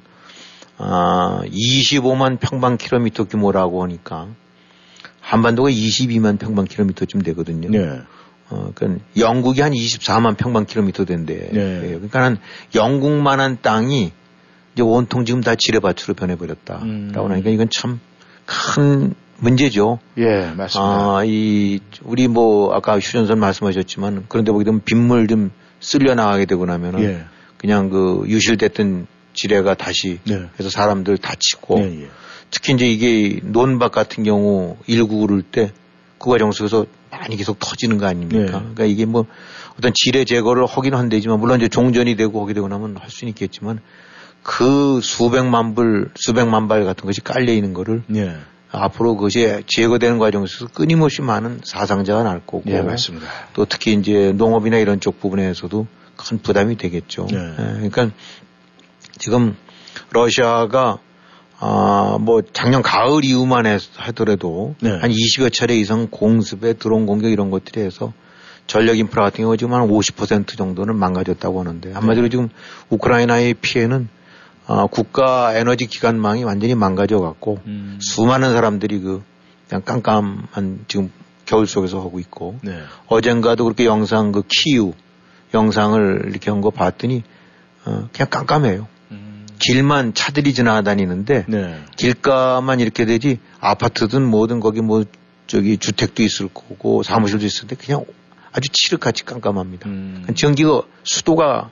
아, 25만 평방 킬로미터 규모라고 하니까 한반도가 22만 평방 킬로미터쯤 되거든요. 네. 어, 그러니까 영국이 한 24만 평방 킬로미터 된대. 네. 그러니까 한 영국만한 땅이 이제 온통 지금 다 지뢰밭으로 변해버렸다. 음. 라고 하니까 이건 참 큰 문제죠. 예, 맞습니다. 아, 이, 우리 뭐, 아까 휴전선 말씀하셨지만, 그런데 보게 되면 빗물 좀 쓸려 나가게 되고 나면은, 예. 그냥 그 유실됐던 지뢰가 다시 네. 해서 사람들 다치고, 예, 예. 특히 이제 이게 논밭 같은 경우 일구 그럴 때 그 과정 속에서 많이 계속 터지는 거 아닙니까? 네. 그러니까 이게 뭐 어떤 지뢰 제거를 하긴 한대지만 물론 이제 종전이 되고 하게 되고 나면 할 수는 있겠지만 그 수백만 불, 수백만 발 같은 것이 깔려 있는 거를 예. 앞으로 그것이 제거되는 과정에서 끊임없이 많은 사상자가 날 거고 예, 맞습니다. 또 특히 이제 농업이나 이런 쪽 부분에서도 큰 부담이 되겠죠. 네. 예, 그러니까 지금 러시아가 아, 뭐 작년 가을 이후만 해- 하더라도 네. 한 20여 차례 이상 공습에 드론 공격 이런 것들이 해서 전력 인프라 같은 경우 지금 한 50% 정도는 망가졌다고 하는데 한마디로 네. 지금 우크라이나의 피해는 아, 국가 에너지 기관망이 완전히 망가져 갖고 음. 수많은 사람들이 그 그냥 깜깜한 지금 겨울 속에서 하고 있고 네. 어젠가도 그렇게 영상 그 키우 영상을 이렇게 한 거 봤더니 어, 그냥 깜깜해요. 길만 차들이 지나다니는데 네. 길가만 이렇게 되지 아파트든 뭐든 거기 뭐 저기 주택도 있을 거고 사무실도 있을 때 그냥 아주 칠흑같이 깜깜합니다. 전기가 수도가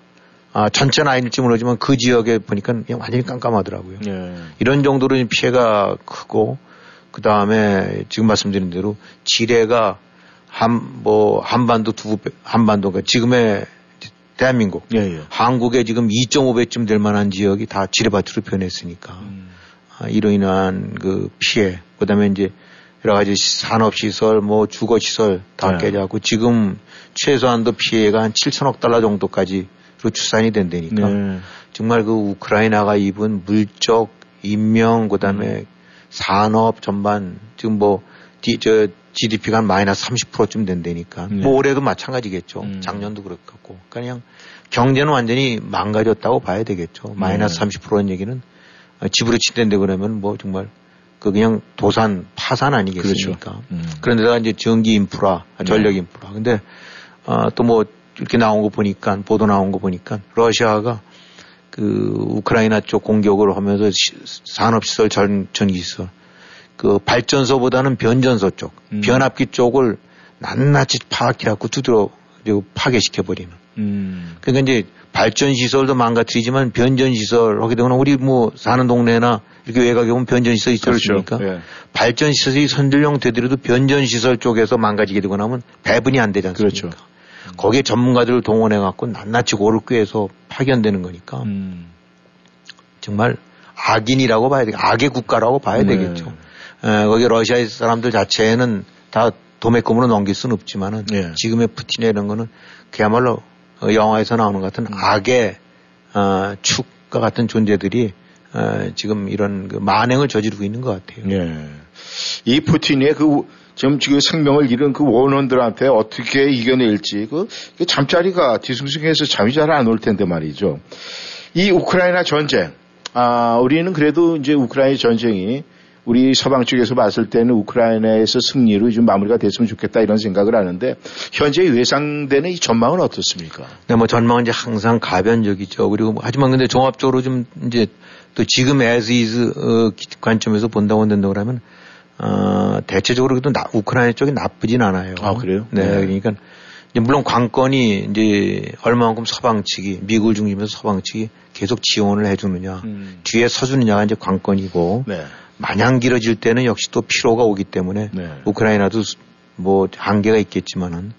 아, 전체는 아닐지 모르지만 그 지역에 보니까 그냥 완전히 깜깜하더라고요. 네. 이런 정도로 피해가 크고 그 다음에 지금 말씀드린 대로 지뢰가 한 뭐 한반도 두 배, 한반도가 지금의 대한민국, 예, 예. 한국에 지금 2.5배쯤 될 만한 지역이 다 지뢰밭으로 변했으니까 아, 이로 인한 그 피해, 그 다음에 이제 여러 가지 산업시설, 뭐 주거시설 다 네. 깨져갖고 지금 최소한도 피해가 한 7천억 달러 정도까지 로 추산이 된다니까 네. 정말 그 우크라이나가 입은 물적, 인명, 그 다음에 산업 전반 지금 뭐 디, 저 GDP가 한 마이너스 30%쯤 된다니까. 네. 뭐 올해도 마찬가지겠죠. 작년도 그렇고. 그냥 경제는 완전히 망가졌다고 봐야 되겠죠. 마이너스 네. 30%는 얘기는 어, 집으로 친댄데 그러면 뭐 정말 그 그냥 도산 파산 아니겠습니까? 그렇죠. 음. 그런데다가 이제 전기 인프라, 전력 인프라. 근데 어, 또뭐 이렇게 나온 거 보니까 보도 나온 거 보니까 러시아가 그 우크라이나 쪽 공격을 하면서 산업시설 전, 전기시설 그 발전소보다는 변전소 쪽, 음. 변압기 쪽을 낱낱이 파악해갖고 두드려 그리고 파괴시켜버리는. 음. 그러니까 이제 발전 시설도 망가뜨리지만 변전 시설 하게 되면 우리 뭐 사는 동네나 이렇게 외곽에 보면 변전 시설 있지 그렇죠. 않습니까? 예. 발전 발전 시설이 선들용 되더라도 변전 시설 쪽에서 망가지게 되고 나면 배분이 안 되지 않습니까? 그렇죠. 거기에 전문가들을 동원해 갖고 낱낱이 고를 꾀해서 파견되는 거니까 음. 정말 악인이라고 봐야 되 악의 국가라고 봐야 네. 되겠죠. 에, 거기 러시아 사람들 자체는 다 도매금으로 넘길 수는 없지만은 네. 지금의 푸틴이나 이런 거는 그야말로 어, 영화에서 나오는 것 같은 악의 어, 축과 같은 존재들이 어, 지금 이런 그 만행을 저지르고 있는 것 같아요. 예. 이 푸틴의 그 지금 지금 생명을 잃은 그 원원들한테 어떻게 이겨낼지 그, 그 잠자리가 뒤숭숭해서 잠이 잘 안 올 텐데 말이죠. 이 우크라이나 전쟁, 아 우리는 그래도 이제 우크라이나 전쟁이 우리 서방 쪽에서 봤을 때는 우크라이나에서 승리로 좀 마무리가 됐으면 좋겠다 이런 생각을 하는데 현재 예상되는 이 전망은 어떻습니까? 네, 뭐 전망은 이제 항상 가변적이죠. 그리고 뭐 하지만 근데 종합적으로 좀 이제 또 지금 as is 어, 기- 관점에서 본다고 한다고 그러면 어, 대체적으로 그래도 나- 우크라이나 쪽이 나쁘진 않아요. 아, 그래요? 네, 네. 그러니까 물론 관건이 이제 얼마만큼 서방 측이 미국을 중심으로 서방 측이 계속 지원을 해주느냐, 음. 뒤에 서주느냐가 이제 관건이고 네. 마냥 길어질 때는 역시 또 피로가 오기 때문에 네. 우크라이나도 수- 뭐 한계가 있겠지만은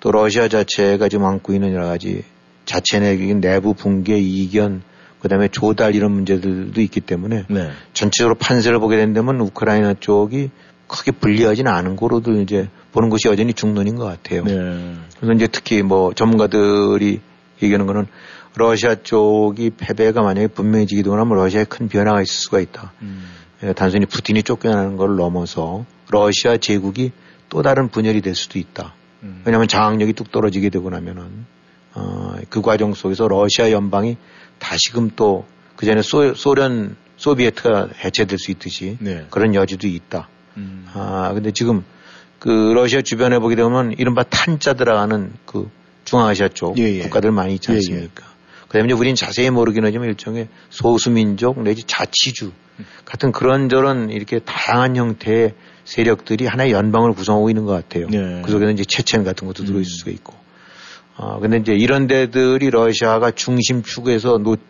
또 러시아 자체가 지금 안고 있는 여러 가지 자체 내 내부 붕괴 이견 그다음에 조달 이런 문제들도 있기 때문에 네. 전체적으로 판세를 보게 된다면 우크라이나 쪽이 크게 불리하지는 않은 거로도 이제 보는 것이 여전히 중론인 것 같아요. 네. 그래서 이제 특히 뭐 전문가들이 얘기하는 거는 러시아 쪽이 패배가 만약에 분명해지기도 하면 러시아에 큰 변화가 있을 수가 있다. 예, 단순히 푸틴이 쫓겨나는 걸 넘어서 러시아 제국이 또 다른 분열이 될 수도 있다. 왜냐하면 장악력이 뚝 떨어지게 되고 나면은 어, 그 과정 속에서 러시아 연방이 다시금 또 그전에 소, 소련 소비에트가 해체될 수 있듯이 네. 그런 여지도 있다. 음. 아 근데 지금 그 러시아 주변에 보게 되면 이른바 탄자 들어가는 그 중앙아시아 쪽 예, 예. 국가들 많이 있지 예, 예. 않습니까? 그다음에 이제 우리는 자세히 모르긴 하지만 일종의 소수민족 내지 자치주 같은 그런저런 이렇게 다양한 형태의 세력들이 하나의 연방을 구성하고 있는 것 같아요. 네. 그 속에는 이제 체첸 같은 것도 들어있을 수가 있고. 아, 근데 이제 이런 데들이 러시아가 중심축에서 놓,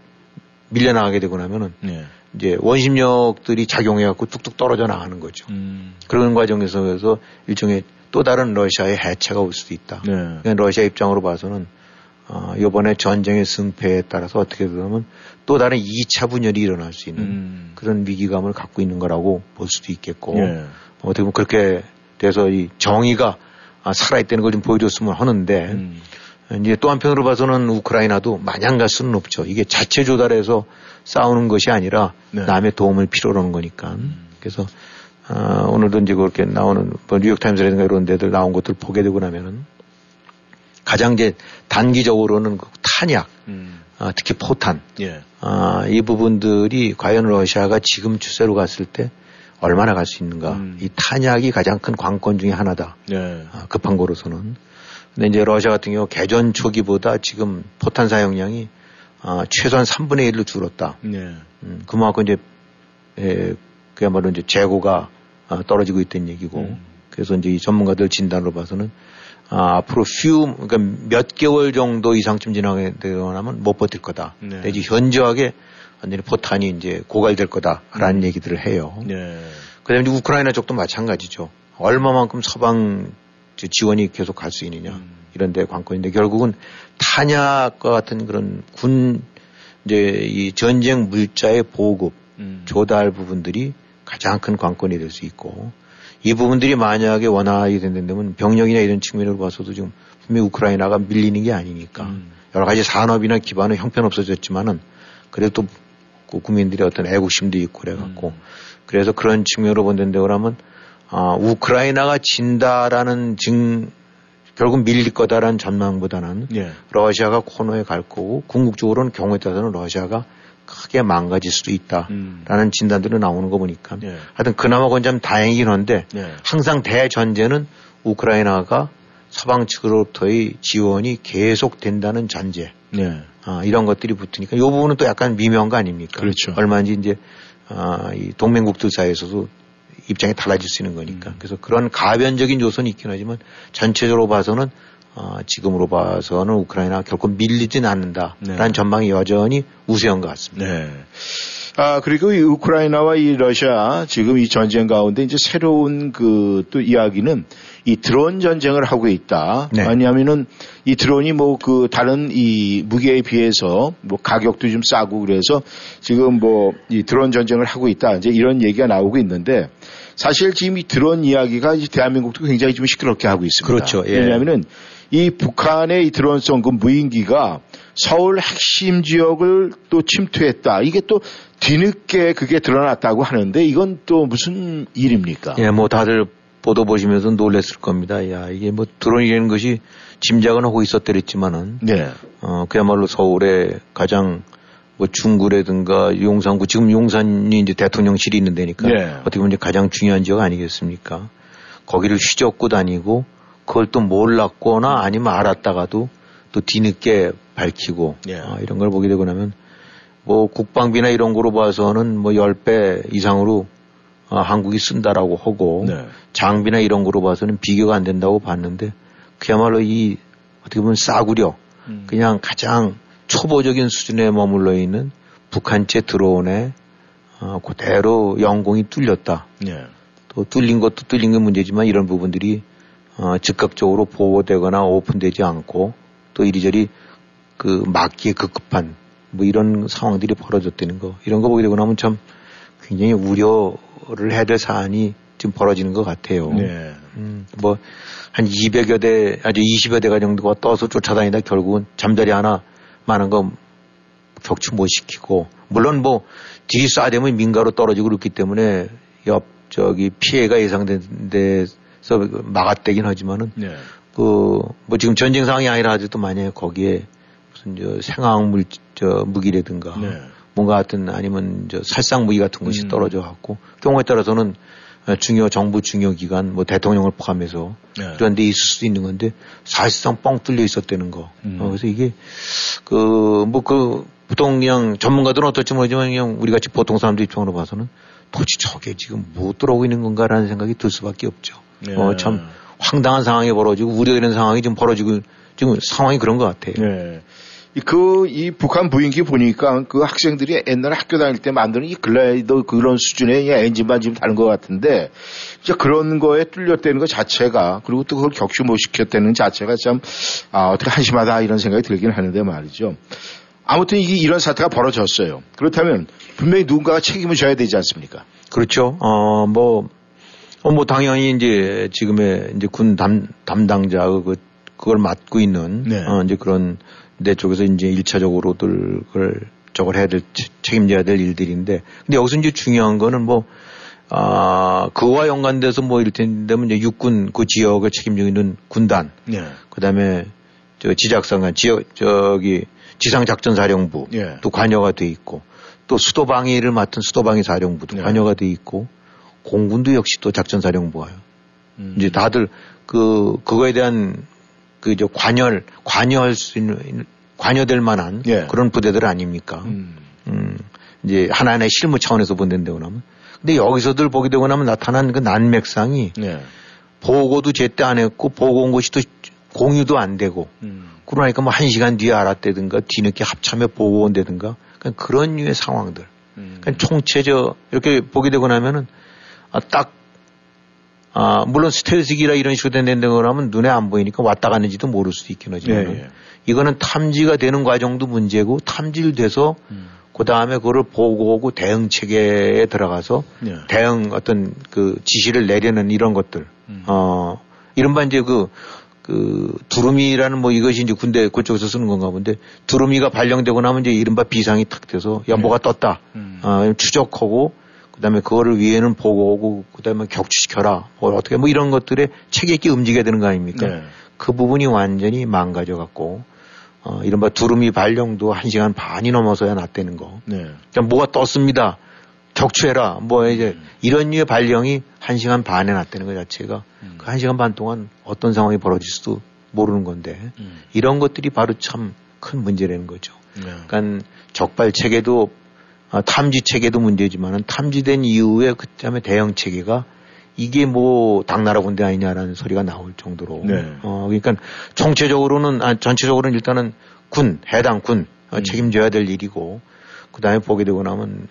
밀려나가게 되고 나면은 네. 이제 원심력들이 작용해갖고 뚝뚝 떨어져 나가는 거죠. 음. 그런 과정에서 그래서 일종의 또 다른 러시아의 해체가 올 수도 있다. 네. 그러니까 러시아 입장으로 봐서는 어, 이번에 전쟁의 승패에 따라서 어떻게 되면 또 다른 2차 분열이 일어날 수 있는 음. 그런 위기감을 갖고 있는 거라고 볼 수도 있겠고 예. 어떻게 보면 그렇게 돼서 이 정의가 아, 살아있다는 걸 좀 보여줬으면 하는데 음. 이제 또 한편으로 봐서는 우크라이나도 마냥 갈 수는 없죠. 이게 자체 조달해서 싸우는 것이 아니라 네. 남의 도움을 필요로 하는 거니까. 그래서 아, 오늘도 이제 그렇게 나오는 뭐 뉴욕타임스라든가 이런 데들 나온 것들 보게 되고 나면은 가장 이제 단기적으로는 그 탄약, 음. 아, 특히 포탄, 예. 아, 이 부분들이 과연 러시아가 지금 추세로 갔을 때 얼마나 갈 수 있는가. 음. 이 탄약이 가장 큰 관건 중에 하나다. 네. 아, 급한 거로서는. 근데 이제 러시아 같은 경우 개전 초기보다 지금 포탄 사용량이 아, 최소한 3분의 1로 줄었다. 네. 음, 그만큼 이제 에, 그야말로 이제 재고가 아, 떨어지고 있다는 얘기고. 음. 그래서 이제 이 전문가들 진단으로 봐서는 아, 앞으로 few 그러니까 몇 개월 정도 이상쯤 지나게 되면 못 버틸 거다. 네. 내지 현저하게 완전히 포탄이 이제 고갈될 거다라는 얘기들을 해요. 네. 그다음에 이제 우크라이나 쪽도 마찬가지죠. 얼마만큼 서방 저 지원이 계속 갈 수 있느냐 음. 이런 데 관건인데 결국은 탄약과 같은 그런 군 이제 이 전쟁 물자의 보급 음. 조달 부분들이 가장 큰 관건이 될 수 있고 이 부분들이 만약에 원활하게 된다면 병력이나 이런 측면으로 봐서도 지금 분명히 우크라이나가 밀리는 게 아니니까 음. 여러 가지 산업이나 기반은 형편없어졌지만은 그래도 또그 국민들의 어떤 애국심도 있고 그래갖고 음. 그래서 그런 측면으로 본다는데 그러면 아, 우크라이나가 진다라는 증 결국 밀릴 거다라는 전망보다는 예. 러시아가 코너에 갈 거고 궁극적으로는 경우에 따라서는 러시아가 크게 망가질 수도 있다라는 진단들이 나오는 거 보니까 예. 하여튼 그나마 그건 좀 다행이긴 한데 예. 항상 대전제는 우크라이나가 서방 측으로부터의 지원이 계속 된다는 전제 네. 아, 이런 것들이 붙으니까 이 부분은 또 약간 미묘한 거 아닙니까? 그렇죠. 얼마인지 이제 아, 이 동맹국들 사이에서도 입장이 달라질 수 있는 거니까. 음. 그래서 그런 가변적인 요소는 있긴 하지만 전체적으로 봐서는 아, 지금으로 봐서는 우크라이나가 결코 밀리진 않는다라는 네. 전망이 여전히 우세한 것 같습니다. 네. 아, 그리고 이 우크라이나와 이 러시아 지금 이 전쟁 가운데 이제 새로운 그 또 이야기는 이 드론 전쟁을 하고 있다. 네. 왜냐하면은 이 드론이 뭐 그 다른 이 무기에 비해서 뭐 가격도 좀 싸고 그래서 지금 뭐 이 드론 전쟁을 하고 있다. 이제 이런 얘기가 나오고 있는데 사실 지금 이 드론 이야기가 이제 대한민국도 굉장히 좀 시끄럽게 하고 있습니다. 그렇죠. 예. 왜냐하면은 이 북한의 이 드론성 그 무인기가 서울 핵심 지역을 또 침투했다. 이게 또 뒤늦게 그게 드러났다고 하는데 이건 또 무슨 일입니까? 예, 뭐 다들 보도 보시면서 놀랬을 겁니다. 야, 이게 뭐 드론이라는 것이 짐작은 하고 있었더랬지만은 네. 어, 그야말로 서울의 가장 뭐 중구라든가 용산구 지금 용산이 이제 대통령실이 있는 데니까 네. 어떻게 보면 이제 가장 중요한 지역 아니겠습니까? 거기를 휘젓고 다니고 그걸 또 몰랐거나 아니면 알았다가도 또 뒤늦게 밝히고 예. 아, 이런 걸 보게 되고 나면 뭐 국방비나 이런 거로 봐서는 뭐 10배 이상으로 아, 한국이 쓴다라고 하고 네. 장비나 이런 거로 봐서는 비교가 안 된다고 봤는데 그야말로 이 어떻게 보면 싸구려 음. 그냥 가장 초보적인 수준에 머물러 있는 북한chế 드론에 어, 그대로 영공이 뚫렸다. 네. 또 뚫린 것도 뚫린 건 문제지만 이런 부분들이 어, 즉각적으로 보호되거나 오픈되지 않고 또 이리저리 그 막기에 급급한 뭐 이런 상황들이 벌어졌다는 거 이런 거 보게 되고 나면 참 굉장히 우려를 해야 될 사안이 지금 벌어지는 것 같아요. 네. 음, 뭐, 한 200여 대, 아주 20여 대가 정도가 떠서 쫓아다니다 결국은 잠자리 하나 많은 거 격추 못 시키고, 물론 뭐, 뒤 쏴대면 민가로 떨어지고 그렇기 때문에 옆, 저기 피해가 예상된 데서 막았대긴 하지만은, 네. 그, 뭐 지금 전쟁 상황이 아니라 하더라도 만약에 거기에 무슨 저 생화학물, 저 무기라든가, 네. 뭔가 하여튼 아니면 저 살상 무기 같은 것이 음. 떨어져 갖고 경우에 따라서는 어, 중요 정부 중요 기관 뭐 대통령을 포함해서 네. 이런 데 있을 수도 있는 건데 사실상 뻥 뚫려 있었다는 거. 음. 어, 그래서 이게 그뭐 그 보통 그냥 전문가들은 어떨지 모르지만 그냥 우리 같이 보통 사람들 입장으로 봐서는 도대체 저게 지금 뭐 들어오고 있는 건가라는 생각이 들 수밖에 없죠. 네. 어, 참 황당한 상황이 벌어지고 우려되는 상황이 지금 벌어지고 지금 상황이 그런 것 같아요. 네. 그, 이 북한 무인기 보니까 그 학생들이 옛날에 학교 다닐 때 만드는 이 글라이더 그런 수준의 이 엔진만 지금 다른 것 같은데, 진짜 그런 거에 뚫렸다는 것 자체가, 그리고 또 그걸 격추 못 시켰다는 자체가 참, 아, 어떻게 한심하다 이런 생각이 들긴 하는데 말이죠. 아무튼 이게 이런 사태가 벌어졌어요. 그렇다면 분명히 누군가가 책임을 져야 되지 않습니까? 그렇죠. 어, 뭐, 어, 뭐, 당연히 이제 지금의 이제 군 담, 담당자, 그, 그걸 맡고 있는, 네. 어, 이제 그런 내 쪽에서 이제 일차적으로들 그걸 저걸 해야 될, 책- 책임져야 될 일들인데. 근데 여기서 이제 중요한 거는 뭐, 아, 그와 연관돼서 뭐 이를테면 이제 육군 그 지역을 책임지고 있는 군단, 네. 그 다음에 저 지작상관, 지역, 저기 지상작전사령부 예. 또 관여가 돼 있고 또 수도방위를 맡은 수도방위 사령부도 네. 관여가 돼 있고 공군도 역시 또 작전사령부가요. 음. 이제 다들 그 그거에 대한 그 저 관여를 관여할 수 있는 관여될 만한 예. 그런 부대들 아닙니까? 음. 음, 이제 하나하나의 실무 차원에서 본다고 나면. 근데 여기서들 보게 되고 나면 나타난 그 난맥상이 네. 보고도 제때 안 했고 보고 온 것이 또 공유도 안 되고 음. 그러니까 뭐 한 시간 뒤에 알았다든가 뒤늦게 합참에 보고 온다든가 그런 류의 상황들. 음. 총체적 이렇게 보게 되고 나면은 아, 딱 아, 물론 스텔스기라 이런 식으로 된다고 하면 눈에 안 보이니까 왔다 갔는지도 모를 수도 있긴 하지만 예, 예. 이거는 탐지가 되는 과정도 문제고 탐지돼서 그 다음에 그거를 보고 오고 대응 체계에 들어가서 예. 대응 어떤 그 지시를 내려는 이런 것들 음. 어 이른바 이제 그, 그, 두루미라는 뭐 이것이 이제 군대 그쪽에서 쓰는 건가 본데, 두루미가 발령되고 나면 이제 이른바 비상이 탁 돼서, 야, 뭐가 떴다. 음. 어, 추적하고, 그 다음에 그거를 위에는 보고 오고, 그 다음에 격추시켜라. 뭐 어떻게 뭐 이런 것들에 책 있게 움직여야 되는 거 아닙니까? 네. 그 부분이 완전히 망가져 갖고, 어, 이른바 두루미 발령도 한 시간 반이 넘어서야 났다는 거. 네. 그러니까 뭐가 떴습니다. 격추해라. 뭐 이제 이런 류의 발령이 한 시간 반에 났다는 것 자체가 그한 시간 반 동안 어떤 상황이 벌어질지도 모르는 건데 이런 것들이 바로 참 큰 문제라는 거죠. 네. 그러니까 적발 체계도 아, 탐지 체계도 문제지만은 탐지된 이후에 그다음에 대응 체계가 이게 뭐 당나라 군대 아니냐라는 소리가 나올 정도로 네. 어 그러니까 총체적으로는 아, 전체적으로는 일단은 군 해당 군 어, 책임져야 될 일이고 그다음에 보게 되고 나면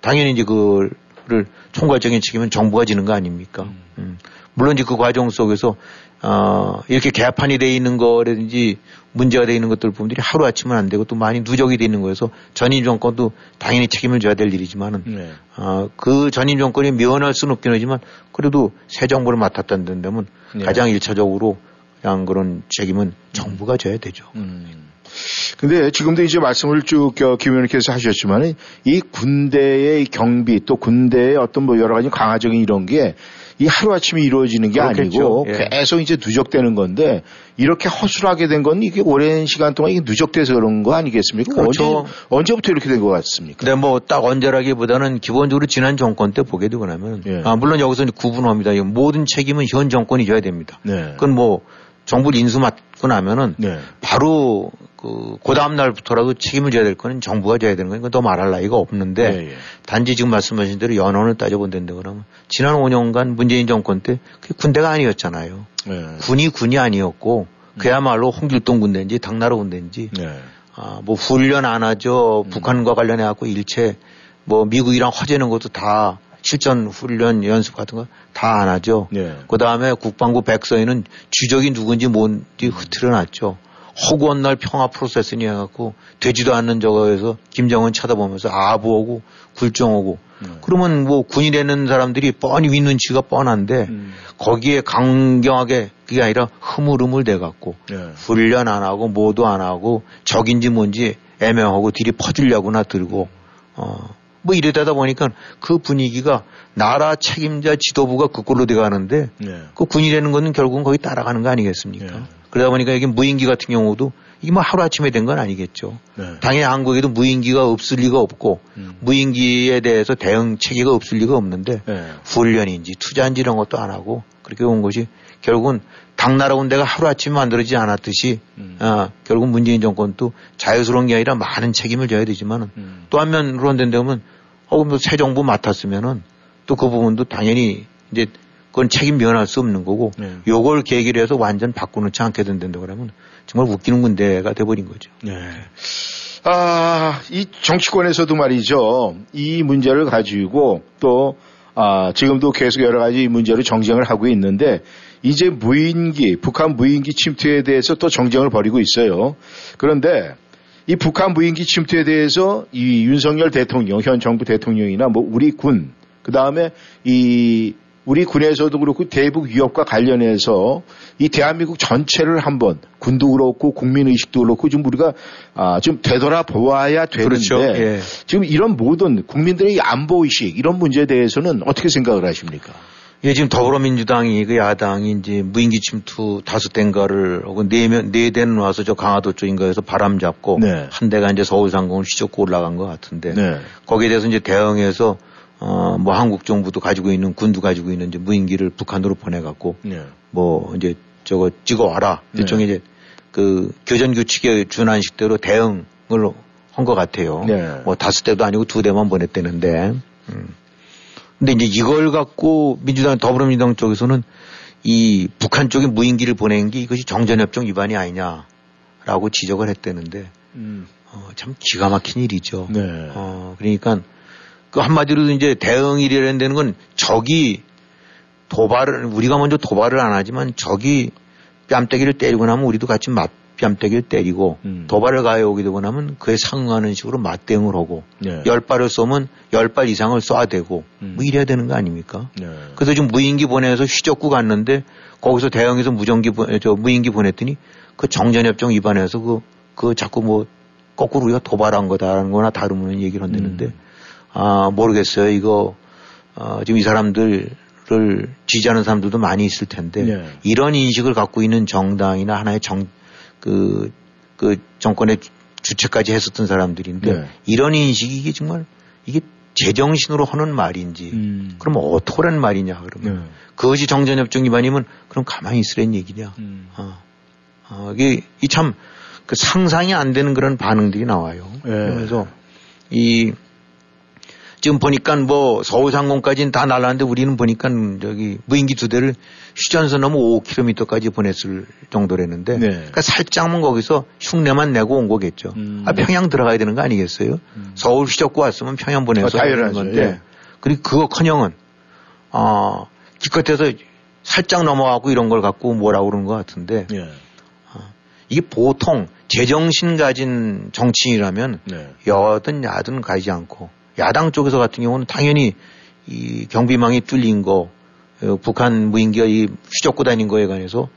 당연히 이제 그를 총괄적인 책임은 정부가 지는 거 아닙니까? 음. 물론 이제 그 과정 속에서 어, 이렇게 개판이 돼 있는 거라든지 문제가 돼 있는 것들 보면 하루 아침은 안 되고 또 많이 누적이 돼 있는 거여서 전임 정권도 당연히 책임을 져야 될 일이지만은 네. 어, 그 전임 정권이 면할 수는 없긴 하지만 그래도 새 정부를 맡았다는 데면 네. 가장 일차적으로 그냥 그런 책임은 정부가 져야 되죠. 근데 지금도 이제 말씀을 쭉 어, 김 의원님께서 하셨지만 이 군대의 경비 또 군대의 어떤 뭐 여러 가지 강화적인 이런 게 이 하루아침에 이루어지는 게 그렇겠죠. 아니고 예. 계속 이제 누적되는 건데 이렇게 허술하게 된 건 이게 오랜 시간 동안 이게 누적돼서 그런 거 아니겠습니까? 그렇죠. 언제, 언제부터 이렇게 된 것 같습니까? 근데 뭐딱 언제라기보다는 기본적으로 지난 정권 때 보게 되고 나면 예. 아, 물론 여기서 구분합니다. 이 모든 책임은 현 정권이 져야 됩니다. 네. 그건 뭐 정부를 인수 맡고 나면은 네. 바로 그, 그 다음 날부터라도 책임을 져야 될 거는 정부가 져야 되는 거니까 더 말할 나위가 없는데 네, 예. 단지 지금 말씀하신 대로 연원을 따져본다는데 그러면 지난 5년간 문재인 정권 때 그게 군대가 아니었잖아요. 네. 군이 군이 아니었고 그야말로 홍길동 군대인지 당나라 군대인지 네. 아, 뭐 훈련 안 하죠. 북한과 관련해 갖고 일체 뭐 미국이랑 화재는 것도 다 실전 훈련 연습 같은 거 다 안 하죠. 네. 그 다음에 국방부 백서에는 주적이 누군지 뭔지 흐트려 놨죠. 허구한 날 평화 프로세스니 해갖고 되지도 않는 저거에서 김정은 쳐다보면서 아부하고 굴종하고 그러면 뭐 군이 되는 사람들이 뻔히 윗 눈치가 뻔한데 거기에 강경하게 그게 아니라 흐물흐물 돼갖고 네. 훈련 안 하고 뭐도 안 하고 적인지 뭔지 애매하고 뒤리 퍼주려고나 들고 어 뭐 이러다 보니까 그 분위기가 나라 책임자 지도부가 그꼴로 돼가는데 네. 그 군이 되는 거는 결국은 거기 따라가는 거 아니겠습니까? 그러다 보니까 이게 무인기 같은 경우도 이게 뭐 하루아침에 된 건 아니겠죠. 네. 당연히 한국에도 무인기가 없을 리가 없고 무인기에 대해서 대응 체계가 없을 리가 없는데 네. 훈련인지 투자인지 이런 것도 안 하고 그렇게 온 것이 결국은 당나라 군대가 하루아침에 만들어지지 않았듯이 아, 결국 문재인 정권도 자유스러운 게 아니라 많은 책임을 져야 되지만은 또 한면으로 된다면 어, 뭐새 정부 맡았으면은 또 그 부분도 당연히 이제 그건 책임 면할 수 없는 거고 요걸 계기로 해서 완전 바꿔놓지 않게 된다 그러면 정말 웃기는 군대가 돼버린 거죠. 네. 아, 이 정치권에서도 말이죠. 이 문제를 가지고 또, 아, 지금도 계속 여러 가지 문제로 정쟁을 하고 있는데, 이제 무인기, 북한 무인기 침투에 대해서 또 정쟁을 벌이고 있어요. 그런데 이 북한 무인기 침투에 대해서 이 윤석열 대통령, 현 정부 대통령이나 뭐 우리 군, 그 다음에 이 우리 군에서도 그렇고 대북 위협과 관련해서 이 대한민국 전체를 한번 군도 그렇고 국민 의식도 그렇고 좀 우리가 아, 좀 되돌아 보아야 되는데 그렇죠. 예. 지금 이런 모든 국민들의 이 안보 의식 이런 문제에 대해서는 어떻게 생각을 하십니까? 예, 지금 더불어민주당이 그 야당이 이제 무인기 침투 다섯 대인가를 혹은 네면 네 대는 와서 저 강화도 쪽인가에서 바람 잡고 네. 한 대가 이제 서울 상공을 휘젓고 올라간 것 같은데 네. 거기에 대해서 이제 대응해서 어 뭐 한국 정부도 가지고 있는 군도 가지고 있는 이제 무인기를 북한으로 보내갖고 네. 뭐 이제 저거 찍어 와라 네. 일종의 이제 그 교전 규칙에 준한 식대로 대응을 한 것 같아요. 네. 뭐 다섯 대도 아니고 두 대만 보냈다는데. 음. 근데 이제 이걸 갖고 민주당 더불어민주당 쪽에서는 이 북한 쪽에 무인기를 보낸 게 이것이 정전협정 위반이 아니냐라고 지적을 했다는데 음. 어, 참 기가 막힌 일이죠. 네. 어, 그러니까 그 한마디로 이제 대응이라는 데는 건 적이 도발을 우리가 먼저 도발을 안 하지만 적이 뺨때기를 때리고 나면 우리도 같이 맞 뺨때기를 때리고 음. 도발을 가해 오게 되고 나면 그에 상응하는 식으로 맞대응을 하고 네. 열 발을 쏘면 열 발 이상을 쏴대고 음. 뭐 이래야 되는 거 아닙니까? 네. 그래서 지금 무인기 보내서 휘젓고 갔는데 거기서 대형에서 무전기 보, 저 무인기 보냈더니 그 정전협정 위반해서 그, 그 자꾸 뭐 거꾸로 우리가 도발한 거다라는 거나 다르면 얘기를 한다는데 음. 아, 모르겠어요. 이거, 어, 지금 이 사람들을 지지하는 사람들도 많이 있을 텐데 네. 이런 인식을 갖고 있는 정당이나 하나의 정, 그, 그 정권의 주- 주체까지 했었던 사람들인데 네. 이런 인식이 이게 정말 이게 제정신으로 하는 말인지 음. 그럼 어떡하란 말이냐 그러면 그것이 정전협정 위반이면 그럼 가만히 있으란 얘기냐. 어. 어, 이게 이참 그 상상이 안 되는 그런 반응들이 나와요. 예. 그래서 이 지금 보니까 뭐 서울 상공까지는 다 날랐는데 우리는 보니까 저기 무인기 두 대를 휴전선 넘어 5km까지 보냈을 정도랬는데 네. 그러니까 살짝만 거기서 흉내만 내고 온 거겠죠. 음. 아, 평양 들어가야 되는 거 아니겠어요? 서울 휘젓고 왔으면 평양 보내서 어, 당연하죠. 건데 예. 그리고 그거커녕은 어, 기껏해서 살짝 넘어가고 이런 걸 갖고 뭐라고 그러는 것 같은데 예. 어, 이게 보통 제정신 가진 정치인이라면 네. 여든 야든 가지 않고 야당 쪽에서 같은 경우는 당연히 이 경비망이 뚫린 거 어, 북한 무인기가 이 휘젓고 다닌 거에 관해서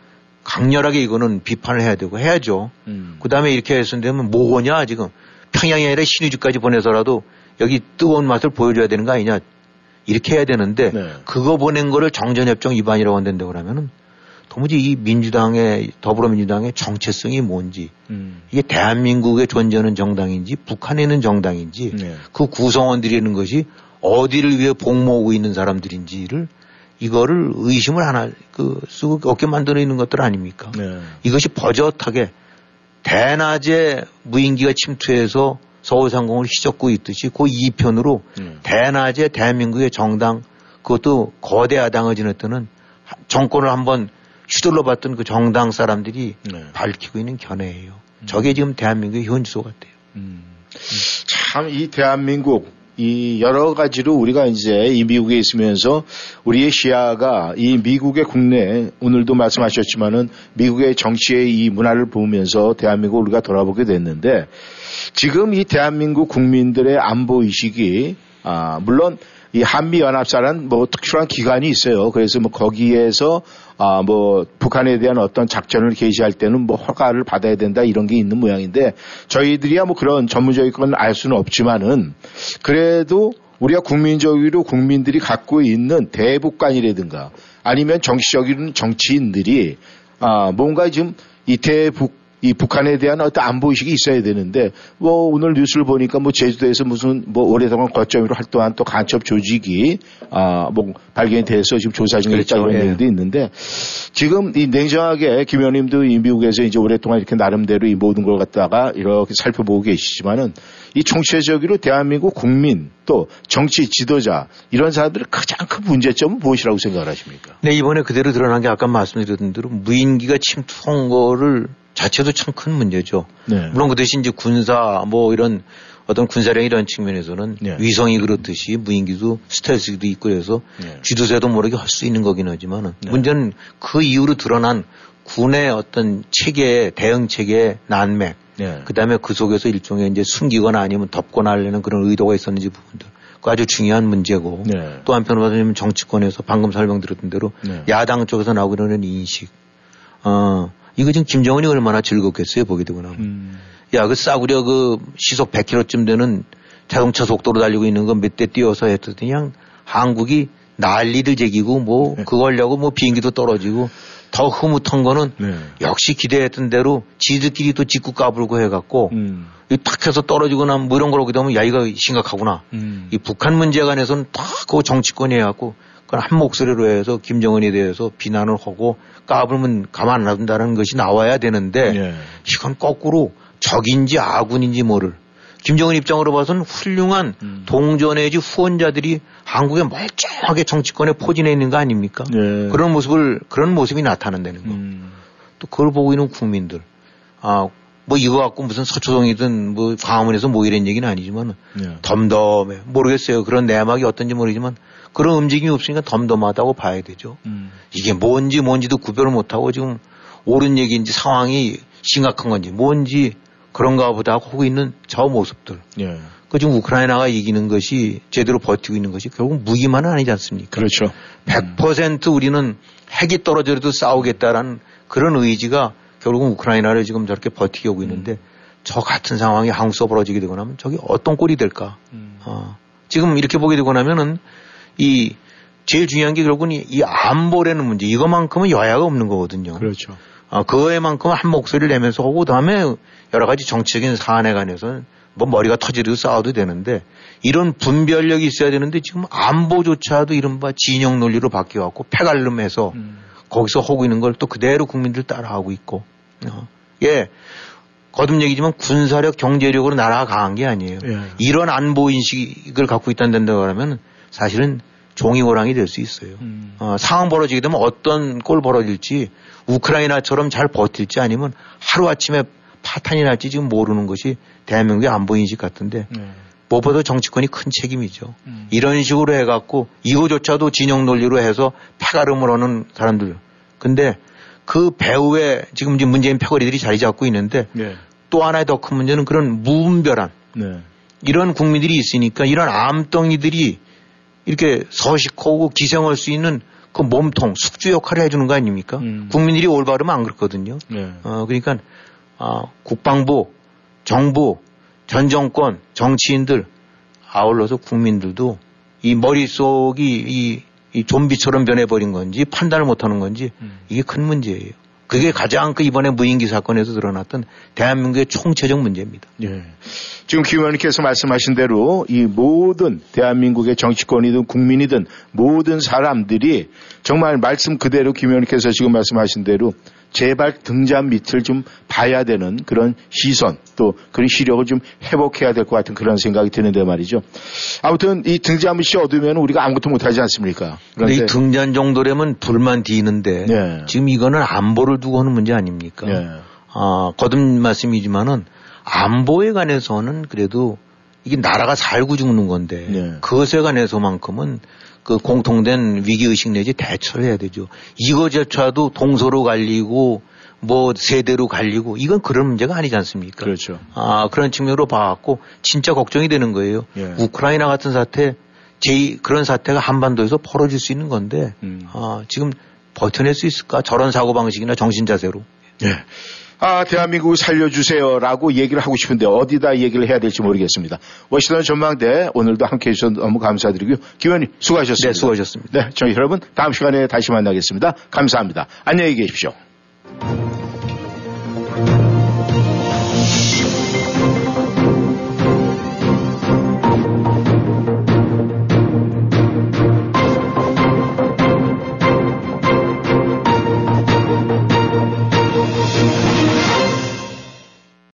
강렬하게 이거는 비판을 해야 되고 해야죠. 음. 그 다음에 이렇게 했는데면 뭐냐 지금 평양이 아니라 신의주까지 보내서라도 여기 뜨거운 맛을 보여줘야 되는 거 아니냐 이렇게 해야 되는데 네. 그거 보낸 거를 정전협정 위반이라고 한다고 그러면은 도무지 이 민주당의 더불어민주당의 정체성이 뭔지 음. 이게 대한민국에 존재하는 정당인지 북한에 있는 정당인지 네. 그 구성원들이 있는 것이 어디를 위해 복모으고 있는 사람들인지를 이거를 의심을 하나 그 쓰고 없게 만들어 있는 것들 아닙니까? 네. 이것이 버젓하게 대낮에 무인기가 침투해서 서울 상공을 휘젓고 있듯이 그 이편으로 네. 대낮에 대한민국의 정당 그것도 거대 야당을 지냈던 정권을 한번 휘둘러 봤던 그 정당 사람들이 네. 밝히고 있는 견해예요. 저게 지금 대한민국의 현주소 같아요. 참이 대한민국 이 여러 가지로 우리가 이제 이 미국에 있으면서 우리의 시야가 이 미국의 국내 오늘도 말씀하셨지만은 미국의 정치의 이 문화를 보면서 대한민국 우리가 돌아보게 됐는데 지금 이 대한민국 국민들의 안보 의식이 아 물론 이 한미 연합사란 뭐 특출한 기관이 있어요. 그래서 뭐 거기에서 아 뭐 북한에 대한 어떤 작전을 개시할 때는 뭐 허가를 받아야 된다 이런 게 있는 모양인데 저희들이야 뭐 그런 전문적인 건 알 수는 없지만은 그래도 우리가 국민적으로 국민들이 갖고 있는 대북관이라든가 아니면 정치적인 정치인들이 아 뭔가 지금 이 대북 이 북한에 대한 어떤 안보 의식이 있어야 되는데 뭐 오늘 뉴스를 보니까 뭐 제주도에서 무슨 뭐 오랫동안 거점으로 활동한 또 간첩 조직이 아뭐 발견이 돼서 지금 조사 중에 그렇죠. 예. 얘기도 있는데 지금 이 냉정하게 김 의원님도 이 미국에서 이제 오랫동안 이렇게 나름대로 이 모든 걸 갖다가 이렇게 살펴보고 계시지만은 이 총체적으로 대한민국 국민 또 정치 지도자 이런 사람들의 가장 큰 문제점은 무엇이라고 생각을 하십니까? 네, 이번에 그대로 드러난 게 아까 말씀드렸던 대로 무인기가 침투한 거를 자체도 참 큰 문제죠. 네. 물론 그 대신 이제 군사 뭐 이런 어떤 군사력 이런 측면에서는 네. 위성이 그렇듯이 무인기도 스텔스기도 있고 그래서 네. 쥐도새도 모르게 할 수 있는 거긴 하지만은 문제는 그 이후로 드러난 군의 어떤 체계 대응 체계의 난맥 네. 그다음에 그 속에서 일종의 이제 숨기거나 아니면 덮거나 하려는 그런 의도가 있었는지 부분들 그 아주 중요한 문제고 네. 또 한편으로 보면 정치권에서 방금 설명드렸던 대로 네. 야당 쪽에서 나오고 있는 인식 어 이거 지금 김정은이 얼마나 즐겁겠어요 보게 되고 나면 음. 야그 싸구려 그 시속 100km쯤 되는 자동차 속도로 달리고 있는 거몇대 띄워서 했더니 그냥 한국이 난리를 제기고 뭐 네. 그거 하려고 뭐 비행기도 떨어지고 더 흐뭇한 거는 네. 역시 기대했던 대로 지들끼리 또 짓고 까불고 해갖고 음. 이탁 해서 떨어지거나 뭐 이런 거로 되면 야 이거 심각하구나. 음. 이 북한 문제에 관해서는 다 그 정치권이 해갖고 한 목소리로 해서 김정은에 대해서 비난을 하고 까불면 가만 안 둔다는 것이 나와야 되는데 예. 이건 거꾸로 적인지 아군인지 모를 김정은 입장으로 봐서는 훌륭한 음. 내지 후원자들이 한국에 멀쩡하게 정치권에 포진해 있는 거 아닙니까? 예. 그런 모습을 그런 모습이 나타난다는 거. 음. 또 그걸 보고 있는 국민들. 아, 뭐 이거 갖고 무슨 서초동이든 뭐 광화문에서 뭐 이런 얘기는 아니지만 예. 덤덤해. 모르겠어요. 그런 내막이 어떤지 모르지만 그런 움직임이 없으니까 덤덤하다고 봐야 되죠. 음. 이게 뭔지 뭔지도 구별을 못하고 지금 옳은 얘기인지 상황이 심각한 건지 뭔지 그런가 보다 하고 있는 저 모습들. 예. 그 지금 우크라이나가 이기는 것이 제대로 버티고 있는 것이 결국 무기만은 아니지 않습니까? 그렇죠. 100% 우리는 핵이 떨어져도 싸우겠다라는 그런 의지가 결국은 우크라이나를 지금 저렇게 버티게 오고 있는데 저 같은 상황이 한국서 벌어지게 되고 나면 저게 어떤 꼴이 될까? 어, 지금 이렇게 보게 되고 나면은 이 제일 중요한 게 결국은 이, 이 안보라는 문제 이것만큼은 여야가 없는 거거든요. 그렇죠. 어, 그거에만큼 한 목소리를 내면서 하고 그다음에 여러 가지 정치적인 사안에 관해서는 뭐 머리가 터지듯 싸워도 되는데 이런 분별력이 있어야 되는데 지금 안보조차도 이른바 진영 논리로 바뀌어갖고 패갈름해서 음. 거기서 하고 있는 걸 또 그대로 국민들 따라하고 있고 어. 예 거듭 얘기지만 군사력 경제력으로 나라가 강한 게 아니에요. 예. 이런 안보 인식을 갖고 있다는 그러면 사실은 종이 호랑이 될 수 있어요. 음. 어, 상황 벌어지게 되면 어떤 꼴 벌어질지 우크라이나처럼 잘 버틸지 아니면 하루아침에 파탄이 날지 지금 모르는 것이 대한민국의 안보 인식 같은데 네. 무엇보다 정치권이 큰 책임이죠. 음. 이런 식으로 해갖고 이거조차도 진영 논리로 해서 패가름을 하는 사람들. 근데 그 배후에 지금 이제 문재인 패거리들이 자리 잡고 있는데 네. 또 하나의 더 큰 문제는 그런 무분별한 네. 이런 국민들이 있으니까 이런 암덩이들이 이렇게 서식하고 기생할 수 있는 그 몸통, 숙주 역할을 해주는 거 아닙니까? 국민들이 올바르면 안 그렇거든요. 네. 어, 그러니까, 아, 국방부, 정부, 전 정권, 정치인들, 아울러서 국민들도 이 머릿속이 이, 이 좀비처럼 변해버린 건지 판단을 못하는 건지 이게 큰 문제예요. 그게 가장 그 이번에 무인기 사건에서 드러났던 대한민국의 총체적 문제입니다. 예. 지금 김 의원님께서 말씀하신 대로 이 모든 대한민국의 정치권이든 국민이든 모든 사람들이 정말 말씀 그대로 김 의원님께서 지금 말씀하신 대로 제발 등잔 밑을 좀 봐야 되는 그런 시선 또 그런 시력을 좀 회복해야 될 것 같은 그런 생각이 드는데 말이죠. 아무튼 이 등잔 밑이 어두우면 우리가 아무것도 못하지 않습니까? 근데 이 등잔 정도라면 불만 뒤는데 네. 지금 이거는 안보를 두고 하는 문제 아닙니까? 예. 아, 거듭 말씀이지만은 안보에 관해서는 그래도 이게 나라가 살고 죽는 건데 네. 그것에 관해서만큼은 그 공통된 위기의식 내지 대처를 해야 되죠. 이거조차도 동서로 갈리고 뭐 세대로 갈리고 이건 그런 문제가 아니지 않습니까? 그렇죠. 아, 그런 측면으로 봐갖고 진짜 걱정이 되는 거예요. 예. 우크라이나 같은 사태, 제 그런 사태가 한반도에서 벌어질 수 있는 건데, 음. 아, 지금 버텨낼 수 있을까? 저런 사고방식이나 정신자세로. 예. 아, 대한민국을 살려주세요라고 얘기를 하고 싶은데 어디다 얘기를 해야 될지 모르겠습니다. 워싱턴 전망대 오늘도 함께 해주셔서 너무 감사드리고요. 기원님 수고하셨습니다. 네, 수고하셨습니다. 네, 저희 여러분 다음 시간에 다시 만나겠습니다. 감사합니다. 안녕히 계십시오.